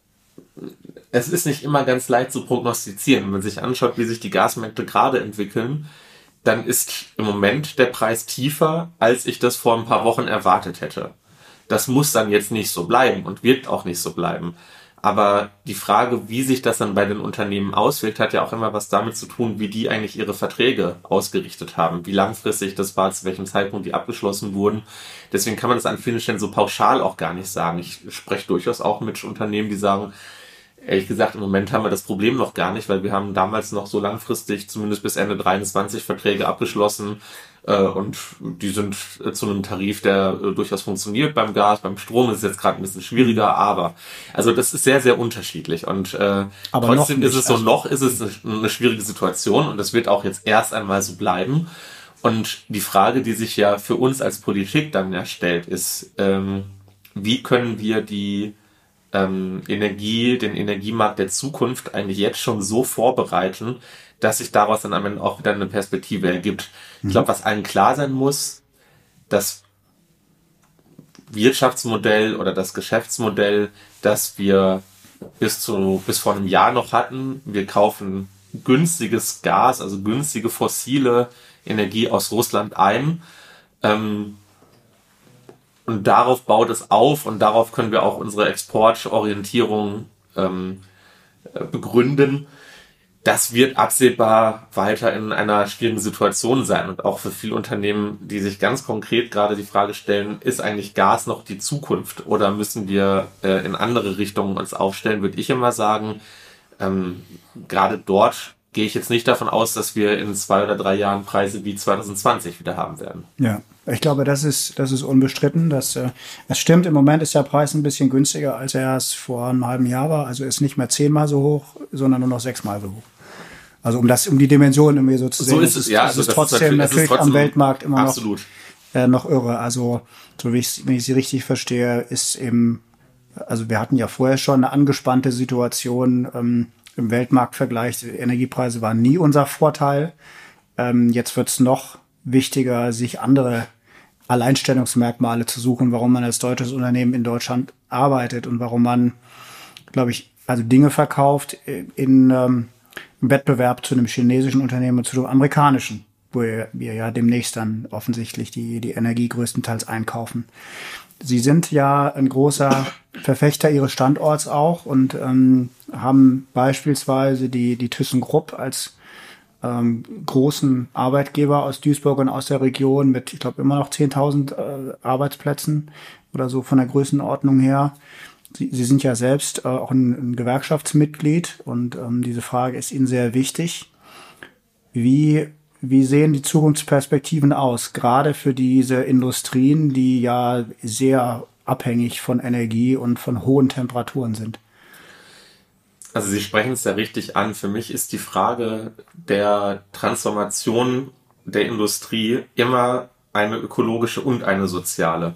es ist nicht immer ganz leicht zu prognostizieren. Wenn man sich anschaut, wie sich die Gasmärkte gerade entwickeln, dann ist im Moment der Preis tiefer, als ich das vor ein paar Wochen erwartet hätte. Das muss dann jetzt nicht so bleiben und wird auch nicht so bleiben. Aber die Frage, wie sich das dann bei den Unternehmen auswirkt, hat ja auch immer was damit zu tun, wie die eigentlich ihre Verträge ausgerichtet haben, wie langfristig das war, zu welchem Zeitpunkt die abgeschlossen wurden. Deswegen kann man das an vielen Stellen so pauschal auch gar nicht sagen. Ich spreche durchaus auch mit Unternehmen, die sagen, Ehrlich gesagt, im Moment haben wir das Problem noch gar nicht, weil wir haben damals noch so langfristig, zumindest bis Ende 23 Verträge abgeschlossen, äh, und die sind äh, zu einem Tarif, der äh, durchaus funktioniert beim Gas, beim Strom ist es jetzt gerade ein bisschen schwieriger, aber also das ist sehr, sehr unterschiedlich. Und äh, aber trotzdem ist es so, noch ist es eine, eine schwierige Situation und das wird auch jetzt erst einmal so bleiben. Und die Frage, die sich ja für uns als Politik dann erstellt, ist, ähm, wie können wir die ähm, Energie, den Energiemarkt der Zukunft eigentlich jetzt schon so vorbereiten, dass sich daraus dann am Ende auch wieder eine Perspektive ergibt. Ich glaube, was allen klar sein muss, das Wirtschaftsmodell oder das Geschäftsmodell, das wir bis zu, bis vor einem Jahr noch hatten, wir kaufen günstiges Gas, also günstige fossile Energie aus Russland ein. Ähm, und darauf baut es auf und darauf können wir auch unsere Exportorientierung ähm, begründen das wird absehbar weiter in einer schwierigen Situation sein. Und auch für viele Unternehmen, die sich ganz konkret gerade die Frage stellen, ist eigentlich Gas noch die Zukunft oder müssen wir äh, in andere Richtungen uns aufstellen, würde ich immer sagen, ähm, gerade dort gehe ich jetzt nicht davon aus, dass wir in zwei oder drei Jahren Preise wie 2020 wieder haben werden. Ja, ich glaube, das ist, das ist unbestritten. Dass, äh, es stimmt, im Moment ist der Preis ein bisschen günstiger, als er es vor einem halben Jahr war. Also ist nicht mehr zehnmal so hoch, sondern nur noch sechsmal so hoch. Also um das, um die Dimension irgendwie so zu sehen. So ist es, ja. Also ist trotzdem natürlich, natürlich am Weltmarkt immer absolut. noch, äh, noch irre. Also, so wie ich, wenn ich sie richtig verstehe, ist eben, also wir hatten ja vorher schon eine angespannte Situation ähm, im Weltmarktvergleich. Die Energiepreise waren nie unser Vorteil. Ähm, jetzt wird es noch wichtiger, sich andere Alleinstellungsmerkmale zu suchen, warum man als deutsches Unternehmen in Deutschland arbeitet und warum man, glaube ich, also Dinge verkauft in ähm, im Wettbewerb zu einem chinesischen Unternehmen und zu einem amerikanischen, wo wir, ja demnächst dann offensichtlich die, die Energie größtenteils einkaufen. Sie sind ja ein großer Verfechter Ihres Standorts auch und ähm, haben beispielsweise die, die ThyssenKrupp als ähm, großen Arbeitgeber aus Duisburg und aus der Region mit, ich glaube, immer noch 10.000 äh, Arbeitsplätzen oder so von der Größenordnung her. Sie, Sie sind ja selbst äh, auch ein, ein Gewerkschaftsmitglied und ähm, diese Frage ist Ihnen sehr wichtig. Wie, wie sehen die Zukunftsperspektiven aus, gerade für diese Industrien, die ja sehr abhängig von Energie und von hohen Temperaturen sind? Also Sie sprechen es ja richtig an. Für mich ist die Frage der Transformation der Industrie immer eine ökologische und eine soziale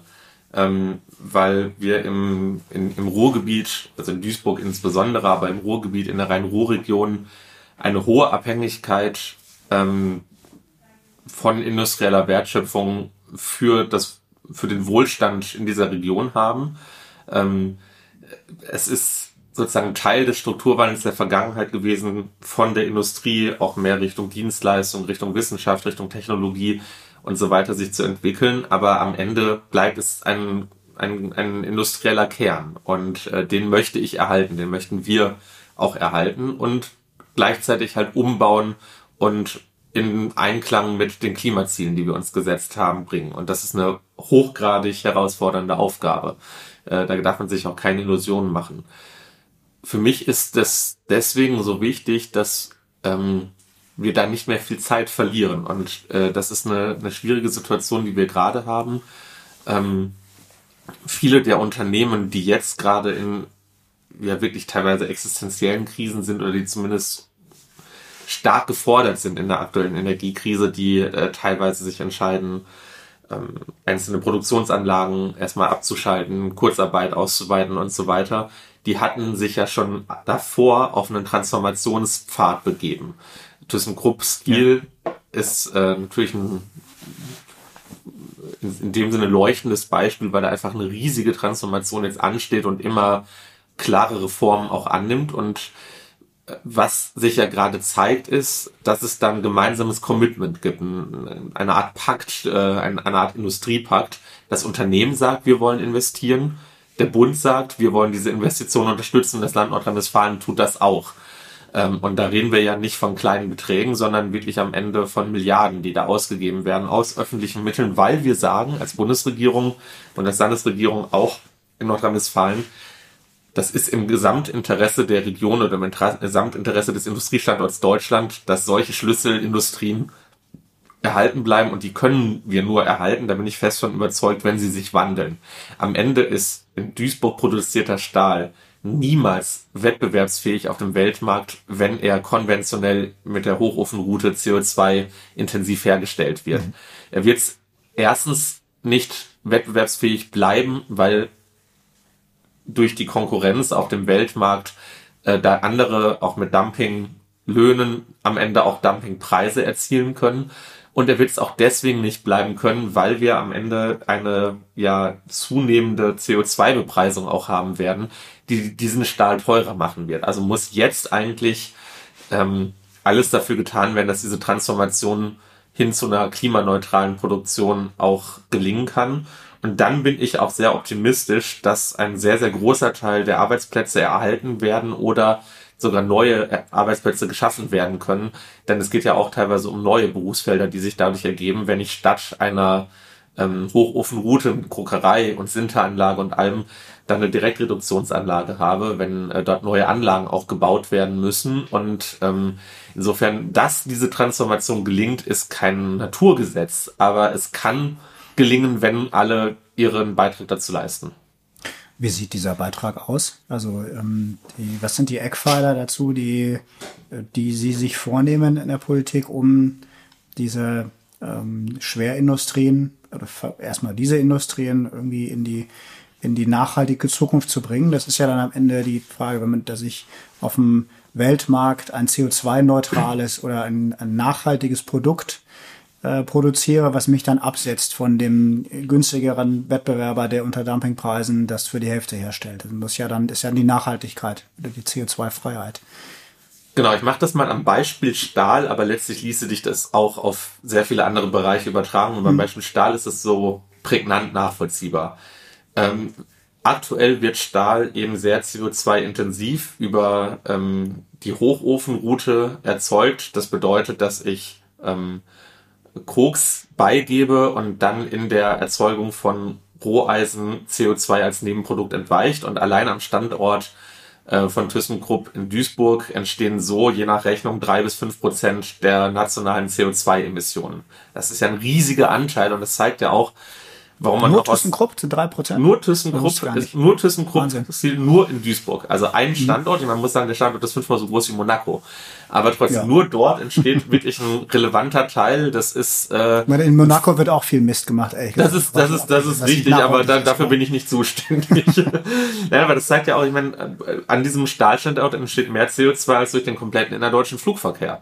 ähm, weil wir im, in, im Ruhrgebiet, also in Duisburg insbesondere, aber im Ruhrgebiet, in der Rhein-Ruhr-Region, eine hohe Abhängigkeit ähm, von industrieller Wertschöpfung für, das, für den Wohlstand in dieser Region haben. Ähm, es ist sozusagen Teil des Strukturwandels der Vergangenheit gewesen, von der Industrie auch mehr Richtung Dienstleistung, Richtung Wissenschaft, Richtung Technologie und so weiter sich zu entwickeln. Aber am Ende bleibt es ein, ein, ein industrieller Kern und äh, den möchte ich erhalten, den möchten wir auch erhalten und gleichzeitig halt umbauen und in Einklang mit den Klimazielen, die wir uns gesetzt haben, bringen. Und das ist eine hochgradig herausfordernde Aufgabe. Äh, da darf man sich auch keine Illusionen machen. Für mich ist das deswegen so wichtig, dass ähm, wir da nicht mehr viel Zeit verlieren. Und äh, das ist eine, eine schwierige Situation, die wir gerade haben. Ähm, viele der Unternehmen, die jetzt gerade in ja wirklich teilweise existenziellen Krisen sind oder die zumindest stark gefordert sind in der aktuellen Energiekrise, die äh, teilweise sich entscheiden, ähm, einzelne Produktionsanlagen erstmal abzuschalten, Kurzarbeit auszuweiten und so weiter, die hatten sich ja schon davor auf einen Transformationspfad begeben. ThyssenKrupp-Stil ja. ist äh, natürlich ein in, dem Sinne leuchtendes Beispiel, weil da einfach eine riesige Transformation jetzt ansteht und immer klarere Formen auch annimmt. Und äh, was sich ja gerade zeigt, ist, dass es dann gemeinsames Commitment gibt, eine Art Pakt, äh, eine Art Industriepakt. Das Unternehmen sagt, wir wollen investieren. Der Bund sagt, wir wollen diese Investitionen unterstützen. Das Land Nordrhein-Westfalen tut das auch. Ähm, und da reden wir ja nicht von kleinen Beträgen, sondern wirklich am Ende von Milliarden, die da ausgegeben werden aus öffentlichen Mitteln, weil wir sagen, als Bundesregierung und als Landesregierung auch in Nordrhein-Westfalen, das ist im Gesamtinteresse der Region oder im Gesamtinteresse des Industriestandorts Deutschland, dass solche Schlüsselindustrien erhalten bleiben und die können wir nur erhalten, da bin ich fest von überzeugt, wenn sie sich wandeln. Am Ende ist in Duisburg produzierter Stahl niemals wettbewerbsfähig auf dem Weltmarkt, wenn er konventionell mit der Hochofenroute CO2 intensiv hergestellt wird. Mhm. Er wird erstens nicht wettbewerbsfähig bleiben, weil durch die Konkurrenz auf dem Weltmarkt äh, da andere auch mit Dumpinglöhnen am Ende auch Dumpingpreise erzielen können. Und er wird es auch deswegen nicht bleiben können, weil wir am Ende eine ja zunehmende CO2-Bepreisung auch haben werden, die diesen Stahl teurer machen wird. Also muss jetzt eigentlich ähm, alles dafür getan werden, dass diese Transformation hin zu einer klimaneutralen Produktion auch gelingen kann. Und dann bin ich auch sehr optimistisch, dass ein sehr, sehr großer Teil der Arbeitsplätze erhalten werden oder sogar neue Arbeitsplätze geschaffen werden können. Denn es geht ja auch teilweise um neue Berufsfelder, die sich dadurch ergeben, wenn ich statt einer ähm, Hochofenroute mit Kokerei und Sinteranlage und allem dann eine Direktreduktionsanlage habe, wenn äh, dort neue Anlagen auch gebaut werden müssen. Und ähm, insofern, dass diese Transformation gelingt, ist kein Naturgesetz, aber es kann gelingen, wenn alle ihren Beitrag dazu leisten. Wie sieht dieser Beitrag aus? Also ähm, die, was sind die Eckpfeiler dazu, die, die Sie sich vornehmen in der Politik, um diese ähm, Schwerindustrien oder erstmal diese Industrien irgendwie in die in die nachhaltige Zukunft zu bringen. Das ist ja dann am Ende die Frage, wenn man da sich auf dem Weltmarkt ein CO2-neutrales oder ein, ein nachhaltiges Produkt äh, produziere, was mich dann absetzt von dem günstigeren Wettbewerber, der unter Dumpingpreisen das für die Hälfte herstellt. Das muss ja dann ist ja die Nachhaltigkeit oder die CO2-Freiheit. Genau, ich mache das mal am Beispiel Stahl, aber letztlich ließe sich das auch auf sehr viele andere Bereiche übertragen. Und beim hm. Beispiel Stahl ist es so prägnant nachvollziehbar. Ähm, aktuell wird Stahl eben sehr CO2-intensiv über ähm, die Hochofenroute erzeugt. Das bedeutet, dass ich ähm, Koks beigebe und dann in der Erzeugung von Roheisen CO2 als Nebenprodukt entweicht und allein am Standort äh, von ThyssenKrupp in Duisburg entstehen so je nach Rechnung drei bis fünf Prozent der nationalen CO2-Emissionen. Das ist ja ein riesiger Anteil und das zeigt ja auch, Warum man nur ThyssenKrupp zu drei Prozent? Nur ThyssenKrupp ist, nur ThyssenKrupp ist nur in Duisburg. Also ein. Standort, mhm. man muss sagen, der Standort ist fünfmal so groß wie Monaco. Aber trotzdem, ja. nur dort entsteht wirklich ein relevanter Teil. Das ist, äh, meine, in Monaco wird auch viel Mist gemacht, ey. Das ist, das ist, das ist richtig, aber da, dafür bin ich nicht zuständig. ja, aber das zeigt ja auch, ich meine, an diesem Stahlstandort entsteht mehr CO2 als durch den kompletten innerdeutschen Flugverkehr.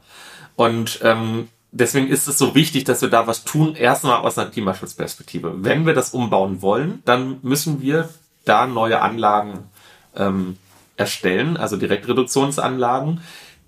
Und ähm, deswegen ist es so wichtig, dass wir da was tun, erstmal aus einer Klimaschutzperspektive. Wenn wir das umbauen wollen, dann müssen wir da neue Anlagen ähm, erstellen, also Direktreduktionsanlagen,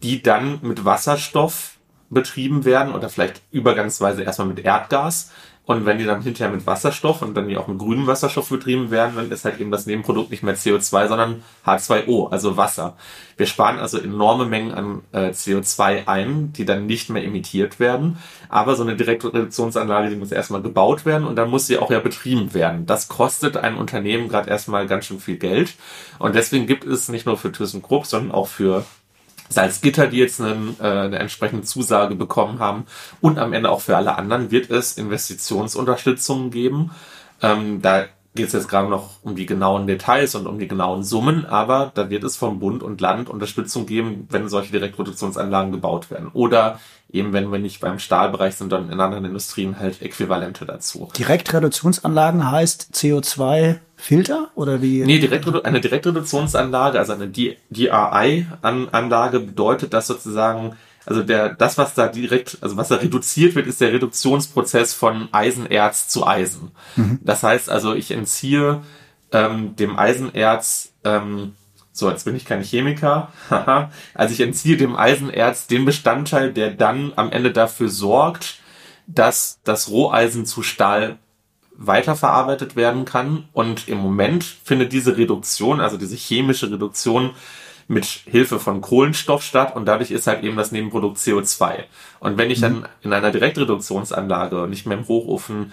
die dann mit Wasserstoff betrieben werden oder vielleicht übergangsweise erstmal mit Erdgas und wenn die dann hinterher mit Wasserstoff und dann die auch mit grünem Wasserstoff betrieben werden, dann ist halt eben das Nebenprodukt nicht mehr CO2, sondern H2O, also Wasser. Wir sparen also enorme Mengen an äh, CO2 ein, die dann nicht mehr emittiert werden. Aber so eine Direktreduktionsanlage, die muss erstmal gebaut werden und dann muss sie auch ja betrieben werden. Das kostet ein Unternehmen gerade erstmal ganz schön viel Geld. Und deswegen gibt es nicht nur für ThyssenKrupp, sondern auch für Salzgitter, die jetzt einen, äh, eine entsprechende Zusage bekommen haben. Und am Ende auch für alle anderen wird es Investitionsunterstützungen geben. Ähm, da geht es jetzt gerade noch um die genauen Details und um die genauen Summen, aber da wird es vom Bund und Land Unterstützung geben, wenn solche Direktproduktionsanlagen gebaut werden. Oder eben, wenn wir nicht beim Stahlbereich sind, dann in anderen Industrien halt Äquivalente dazu. Direktreduktionsanlagen heißt CO2 Filter oder wie? Nee, direkt, eine Direktreduktionsanlage, also eine DRI-Anlage bedeutet, dass sozusagen, also der, das, was da direkt, also was da reduziert wird, ist der Reduktionsprozess von Eisenerz zu Eisen. Mhm. Das heißt also, ich entziehe ähm, dem Eisenerz, ähm, so, jetzt bin ich kein Chemiker, also ich entziehe dem Eisenerz den Bestandteil, der dann am Ende dafür sorgt, dass das Roheisen zu Stahl weiterverarbeitet werden kann. Und im Moment findet diese Reduktion, also diese chemische Reduktion, mit Hilfe von Kohlenstoff statt und dadurch ist halt eben das Nebenprodukt CO2. Und wenn ich dann mhm. in einer Direktreduktionsanlage und nicht mehr im Hochofen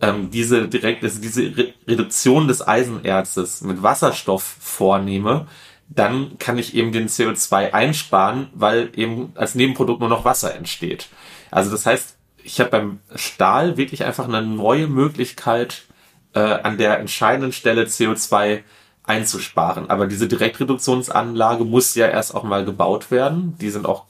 ähm, diese direkt, also diese Re Reduktion des Eisenerzes mit Wasserstoff vornehme, dann kann ich eben den CO2 einsparen, weil eben als Nebenprodukt nur noch Wasser entsteht. Also das heißt, ich habe beim Stahl wirklich einfach eine neue Möglichkeit, äh, an der entscheidenden Stelle CO2 einzusparen. Aber diese Direktreduktionsanlage muss ja erst auch mal gebaut werden. Die sind auch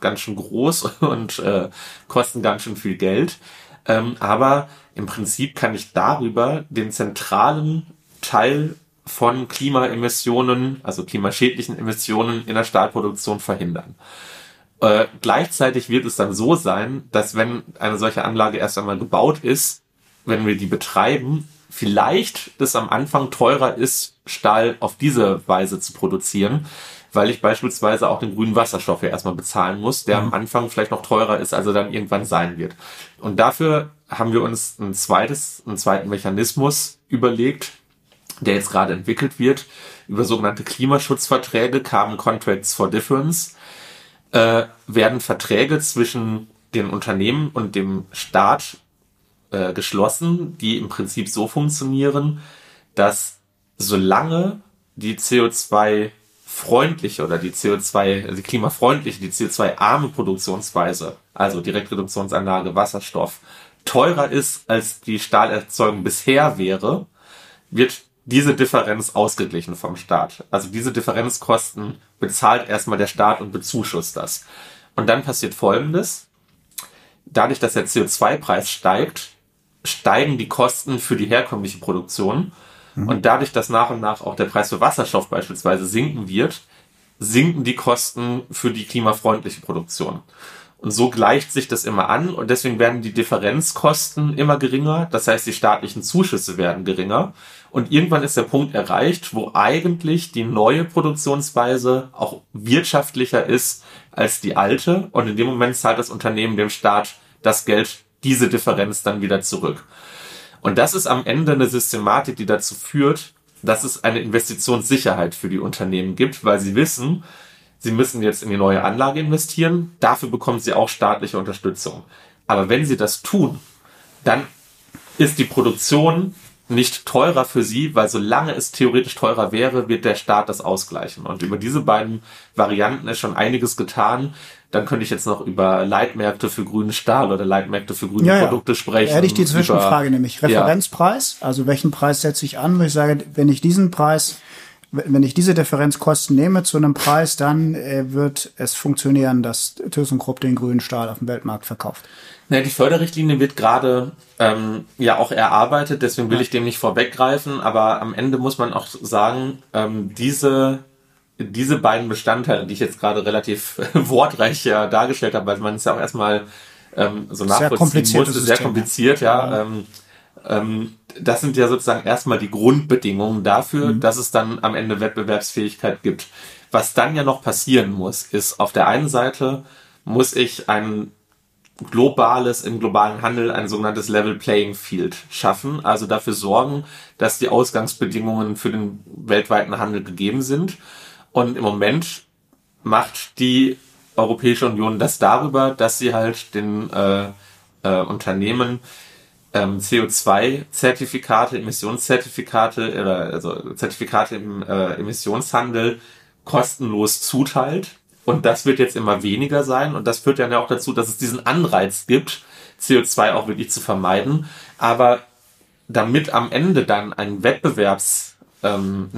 ganz schön groß und äh, kosten ganz schön viel Geld. Ähm, aber im Prinzip kann ich darüber den zentralen Teil von Klimaemissionen, also klimaschädlichen Emissionen in der Stahlproduktion verhindern. Äh, gleichzeitig wird es dann so sein, dass wenn eine solche Anlage erst einmal gebaut ist, wenn wir die betreiben, vielleicht das am Anfang teurer ist, Stahl auf diese Weise zu produzieren, weil ich beispielsweise auch den grünen Wasserstoff ja erstmal bezahlen muss, der mhm. am Anfang vielleicht noch teurer ist, als er dann irgendwann sein wird. Und dafür haben wir uns ein zweites, einen zweiten Mechanismus überlegt, der jetzt gerade entwickelt wird, über sogenannte Klimaschutzverträge, Carbon Contracts for Difference, äh, werden Verträge zwischen den Unternehmen und dem Staat äh, geschlossen, die im Prinzip so funktionieren, dass solange die CO2 freundliche oder die CO2, also die klimafreundliche, die CO2-arme Produktionsweise, also Direktreduktionsanlage, Wasserstoff, teurer ist, als die Stahlerzeugung bisher wäre, wird diese Differenz ausgeglichen vom Staat. Also diese Differenzkosten bezahlt erstmal der Staat und bezuschusst das. Und dann passiert Folgendes. Dadurch, dass der CO2-Preis steigt, steigen die Kosten für die herkömmliche Produktion Mhm. Und dadurch, dass nach und nach auch der Preis für Wasserstoff beispielsweise sinken wird, sinken die Kosten für die klimafreundliche Produktion. So gleicht sich das immer an und deswegen werden die Differenzkosten immer geringer. Das heißt, die staatlichen Zuschüsse werden geringer. Und irgendwann ist der Punkt erreicht, wo eigentlich die neue Produktionsweise auch wirtschaftlicher ist als die alte. Und in dem Moment zahlt das Unternehmen dem Staat das Geld, diese Differenz dann wieder zurück. Und das ist am Ende eine Systematik, die dazu führt, dass es eine Investitionssicherheit für die Unternehmen gibt, weil sie wissen, sie müssen jetzt in die neue Anlage investieren, dafür bekommen sie auch staatliche Unterstützung. Aber wenn sie das tun, dann ist die Produktion nicht teurer für sie, weil solange es theoretisch teurer wäre, wird der Staat das ausgleichen. Und über diese beiden Varianten ist schon einiges getan. Dann könnte ich jetzt noch über Leitmärkte für grünen Stahl oder Leitmärkte für grüne ja, ja. Produkte sprechen. Da hätte ich die Zwischenfrage über, nämlich. Referenzpreis, ja. also welchen Preis setze ich an, wo ich sage, wenn ich diesen Preis, wenn ich diese Differenzkosten nehme zu einem Preis, dann äh, wird es funktionieren, dass ThyssenKrupp den grünen Stahl auf dem Weltmarkt verkauft. Ja, die Förderrichtlinie wird gerade ähm, ja auch erarbeitet, deswegen will ich dem nicht vorweggreifen, aber am Ende muss man auch sagen, ähm, diese diese beiden Bestandteile, die ich jetzt gerade relativ wortreich ja dargestellt habe, weil man es ja auch erstmal ähm, so nachvollziehen musste, sehr kompliziert, ja. ja. Ähm, ähm, das sind ja sozusagen erstmal die Grundbedingungen dafür, mhm. dass es dann am Ende Wettbewerbsfähigkeit gibt. Was dann ja noch passieren muss, ist auf der einen Seite muss ich ein globales, im globalen Handel ein sogenanntes Level Playing Field schaffen, also dafür sorgen, dass die Ausgangsbedingungen für den weltweiten Handel gegeben sind. Und im Moment macht die Europäische Union das darüber, dass sie halt den äh, äh, Unternehmen ähm, CO2-Zertifikate, Emissionszertifikate oder also Zertifikate im äh, Emissionshandel kostenlos zuteilt. Und das wird jetzt immer weniger sein. Und das führt dann ja auch dazu, dass es diesen Anreiz gibt, CO2 auch wirklich zu vermeiden. Aber damit am Ende dann ein Wettbewerbs ähm,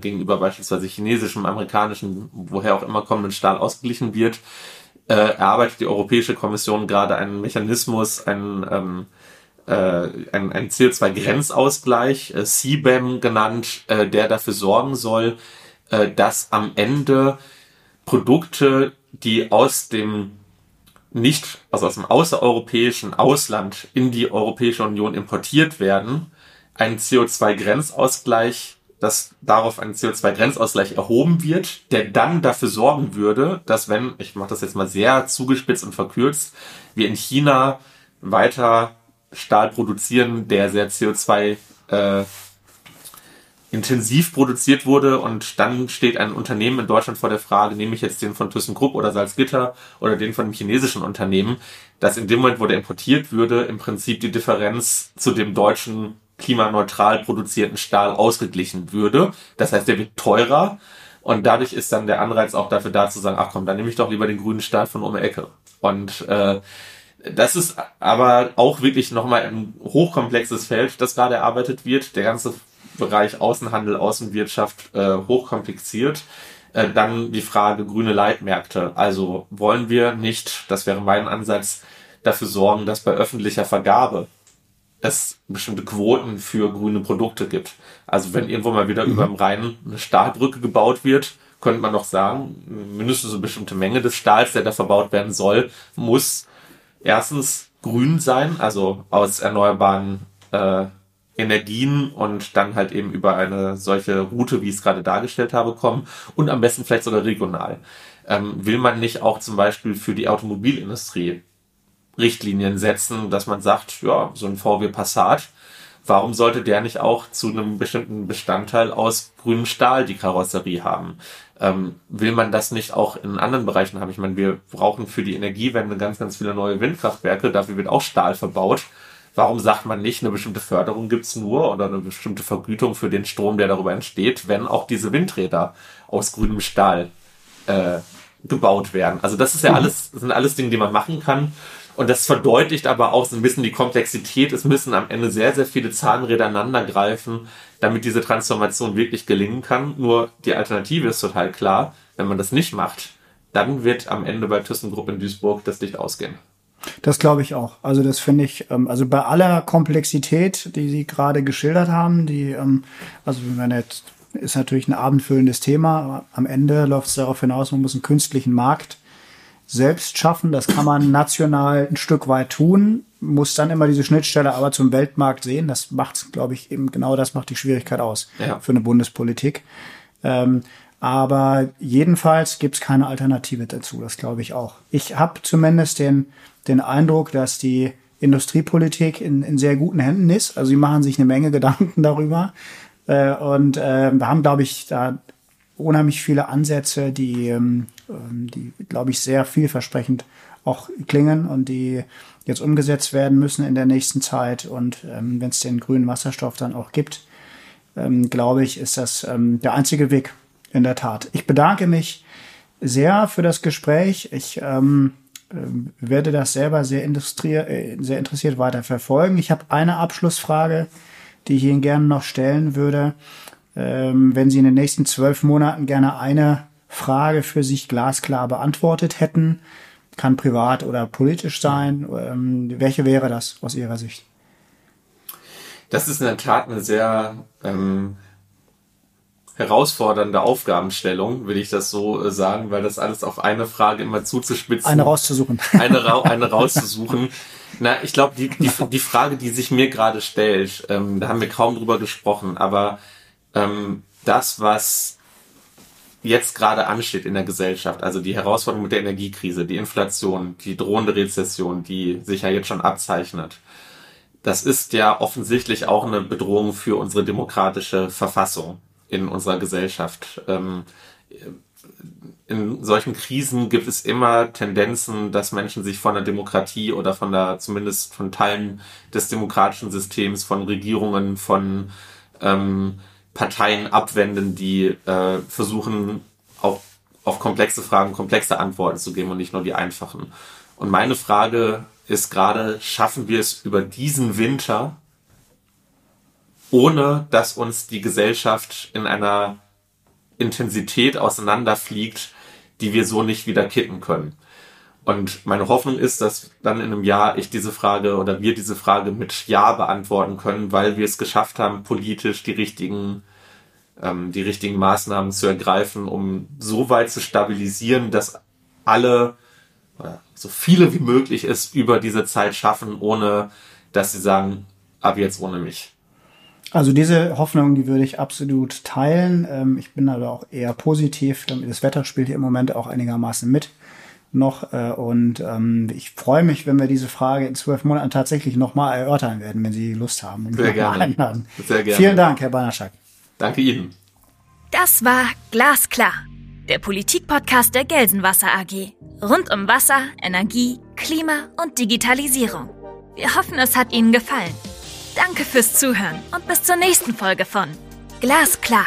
gegenüber beispielsweise chinesischem, amerikanischem, woher auch immer kommenden Stahl ausgeglichen wird, äh, erarbeitet die Europäische Kommission gerade einen Mechanismus, einen, ähm, äh, ein, ein CO2-Grenzausgleich, äh, CBAM genannt, äh, der dafür sorgen soll, äh, dass am Ende Produkte, die aus dem nicht, also aus dem außereuropäischen Ausland in die Europäische Union importiert werden, ein CO2-Grenzausgleich, dass darauf ein CO2-Grenzausgleich erhoben wird, der dann dafür sorgen würde, dass wenn, ich mache das jetzt mal sehr zugespitzt und verkürzt, wir in China weiter Stahl produzieren, der sehr CO2 äh, intensiv produziert wurde und dann steht ein Unternehmen in Deutschland vor der Frage, nehme ich jetzt den von ThyssenKrupp oder Salzgitter oder den von einem chinesischen Unternehmen, dass in dem Moment, wo der importiert würde, im Prinzip die Differenz zu dem deutschen klimaneutral produzierten Stahl ausgeglichen würde. Das heißt, der wird teurer und dadurch ist dann der Anreiz auch dafür da zu sagen, ach komm, dann nehme ich doch lieber den grünen Stahl von um die Ecke. Und äh, das ist aber auch wirklich nochmal ein hochkomplexes Feld, das gerade erarbeitet wird. Der ganze Bereich Außenhandel, Außenwirtschaft äh, hochkompliziert. Äh, dann die Frage grüne Leitmärkte. Also wollen wir nicht, das wäre mein Ansatz, dafür sorgen, dass bei öffentlicher Vergabe es bestimmte Quoten für grüne Produkte gibt. Also wenn irgendwo mal wieder mhm. über dem Rhein eine Stahlbrücke gebaut wird, könnte man doch sagen, mindestens eine bestimmte Menge des Stahls, der da verbaut werden soll, muss erstens grün sein, also aus erneuerbaren äh, Energien und dann halt eben über eine solche Route, wie ich es gerade dargestellt habe, kommen und am besten vielleicht sogar regional. Ähm, will man nicht auch zum Beispiel für die Automobilindustrie Richtlinien setzen, dass man sagt, ja, so ein VW Passat, warum sollte der nicht auch zu einem bestimmten Bestandteil aus grünem Stahl die Karosserie haben? Ähm, will man das nicht auch in anderen Bereichen haben? Ich meine, wir brauchen für die Energiewende ganz, ganz viele neue Windkraftwerke, dafür wird auch Stahl verbaut Warum sagt man nicht, eine bestimmte Förderung gibt's nur oder eine bestimmte Vergütung für den Strom, der darüber entsteht, wenn auch diese Windräder aus grünem Stahl äh, gebaut werden? Also das ist ja mhm. alles, das sind alles Dinge, die man machen kann. Und das verdeutlicht aber auch so ein bisschen die Komplexität. Es müssen am Ende sehr, sehr viele Zahnräder aneinander greifen, damit diese Transformation wirklich gelingen kann. Nur die Alternative ist total klar. Wenn man das nicht macht, dann wird am Ende bei ThyssenKrupp in Duisburg das Licht ausgehen. Das glaube ich auch. Also das finde ich, ähm, also bei aller Komplexität, die Sie gerade geschildert haben, die, ähm, also wenn jetzt ist natürlich ein abendfüllendes Thema. Aber am Ende läuft es darauf hinaus, man muss einen künstlichen Markt selbst schaffen. Das kann man national ein Stück weit tun, muss dann immer diese Schnittstelle aber zum Weltmarkt sehen. Das macht, glaube ich, eben genau das macht die Schwierigkeit aus ja. für eine Bundespolitik. Ähm, aber jedenfalls gibt es keine Alternative dazu, das glaube ich auch. Ich habe zumindest den, den Eindruck, dass die Industriepolitik in, in sehr guten Händen ist. Also sie machen sich eine Menge Gedanken darüber. Äh, und äh, wir haben, glaube ich, da unheimlich viele Ansätze, die, ähm, ähm, die glaube ich, sehr vielversprechend auch klingen und die jetzt umgesetzt werden müssen in der nächsten Zeit. Und ähm, wenn es den grünen Wasserstoff dann auch gibt, ähm, glaube ich, ist das ähm, der einzige Weg, in der Tat. Ich bedanke mich sehr für das Gespräch. Ich ähm, äh, werde das selber sehr, äh, sehr interessiert weiter verfolgen. Ich habe eine Abschlussfrage, die ich Ihnen gerne noch stellen würde. Ähm, wenn Sie in den nächsten zwölf Monaten gerne eine Frage für sich glasklar beantwortet hätten, kann privat oder politisch sein. Ähm, welche wäre das aus Ihrer Sicht? Das ist in der Tat eine sehr ähm, herausfordernde Aufgabenstellung, will ich das so äh, sagen, weil das alles auf eine Frage immer zuzuspitzen. Eine rauszusuchen. Eine, ra eine rauszusuchen. Na, ich glaube, die, die, die Frage, die sich mir gerade stellt, ähm, da haben wir kaum drüber gesprochen, aber ähm, das, was jetzt gerade ansteht in der Gesellschaft, also die Herausforderung mit der Energiekrise, die Inflation, die drohende Rezession, die sich ja jetzt schon abzeichnet, das ist ja offensichtlich auch eine Bedrohung für unsere demokratische Verfassung in unserer Gesellschaft. Ähm, in solchen Krisen gibt es immer Tendenzen, dass Menschen sich von der Demokratie oder von der, zumindest von Teilen des demokratischen Systems, von Regierungen, von ähm, Parteien abwenden, die äh, versuchen, auf, auf komplexe Fragen komplexe Antworten zu geben und nicht nur die einfachen. Und meine Frage ist gerade, schaffen wir es über diesen Winter ohne dass uns die Gesellschaft in einer Intensität auseinanderfliegt, die wir so nicht wieder kitten können. Und meine Hoffnung ist, dass dann in einem Jahr ich diese Frage oder wir diese Frage mit Ja beantworten können, weil wir es geschafft haben, politisch die richtigen, ähm, die richtigen Maßnahmen zu ergreifen, um so weit zu stabilisieren, dass alle, so viele wie möglich es über diese Zeit schaffen, ohne dass sie sagen, ab jetzt ohne mich. Also diese Hoffnung, die würde ich absolut teilen. Ähm, ich bin aber auch eher positiv. Das Wetter spielt hier im Moment auch einigermaßen mit noch. Äh, und ähm, ich freue mich, wenn wir diese Frage in zwölf Monaten tatsächlich nochmal erörtern werden, wenn Sie Lust haben. Sehr gerne. Einladen. Sehr gerne. Vielen Dank, Herr Banaschak. Danke Ihnen. Das war Glasklar, der Politikpodcast der Gelsenwasser AG. Rund um Wasser, Energie, Klima und Digitalisierung. Wir hoffen, es hat Ihnen gefallen. Danke fürs Zuhören und bis zur nächsten Folge von Glasklar.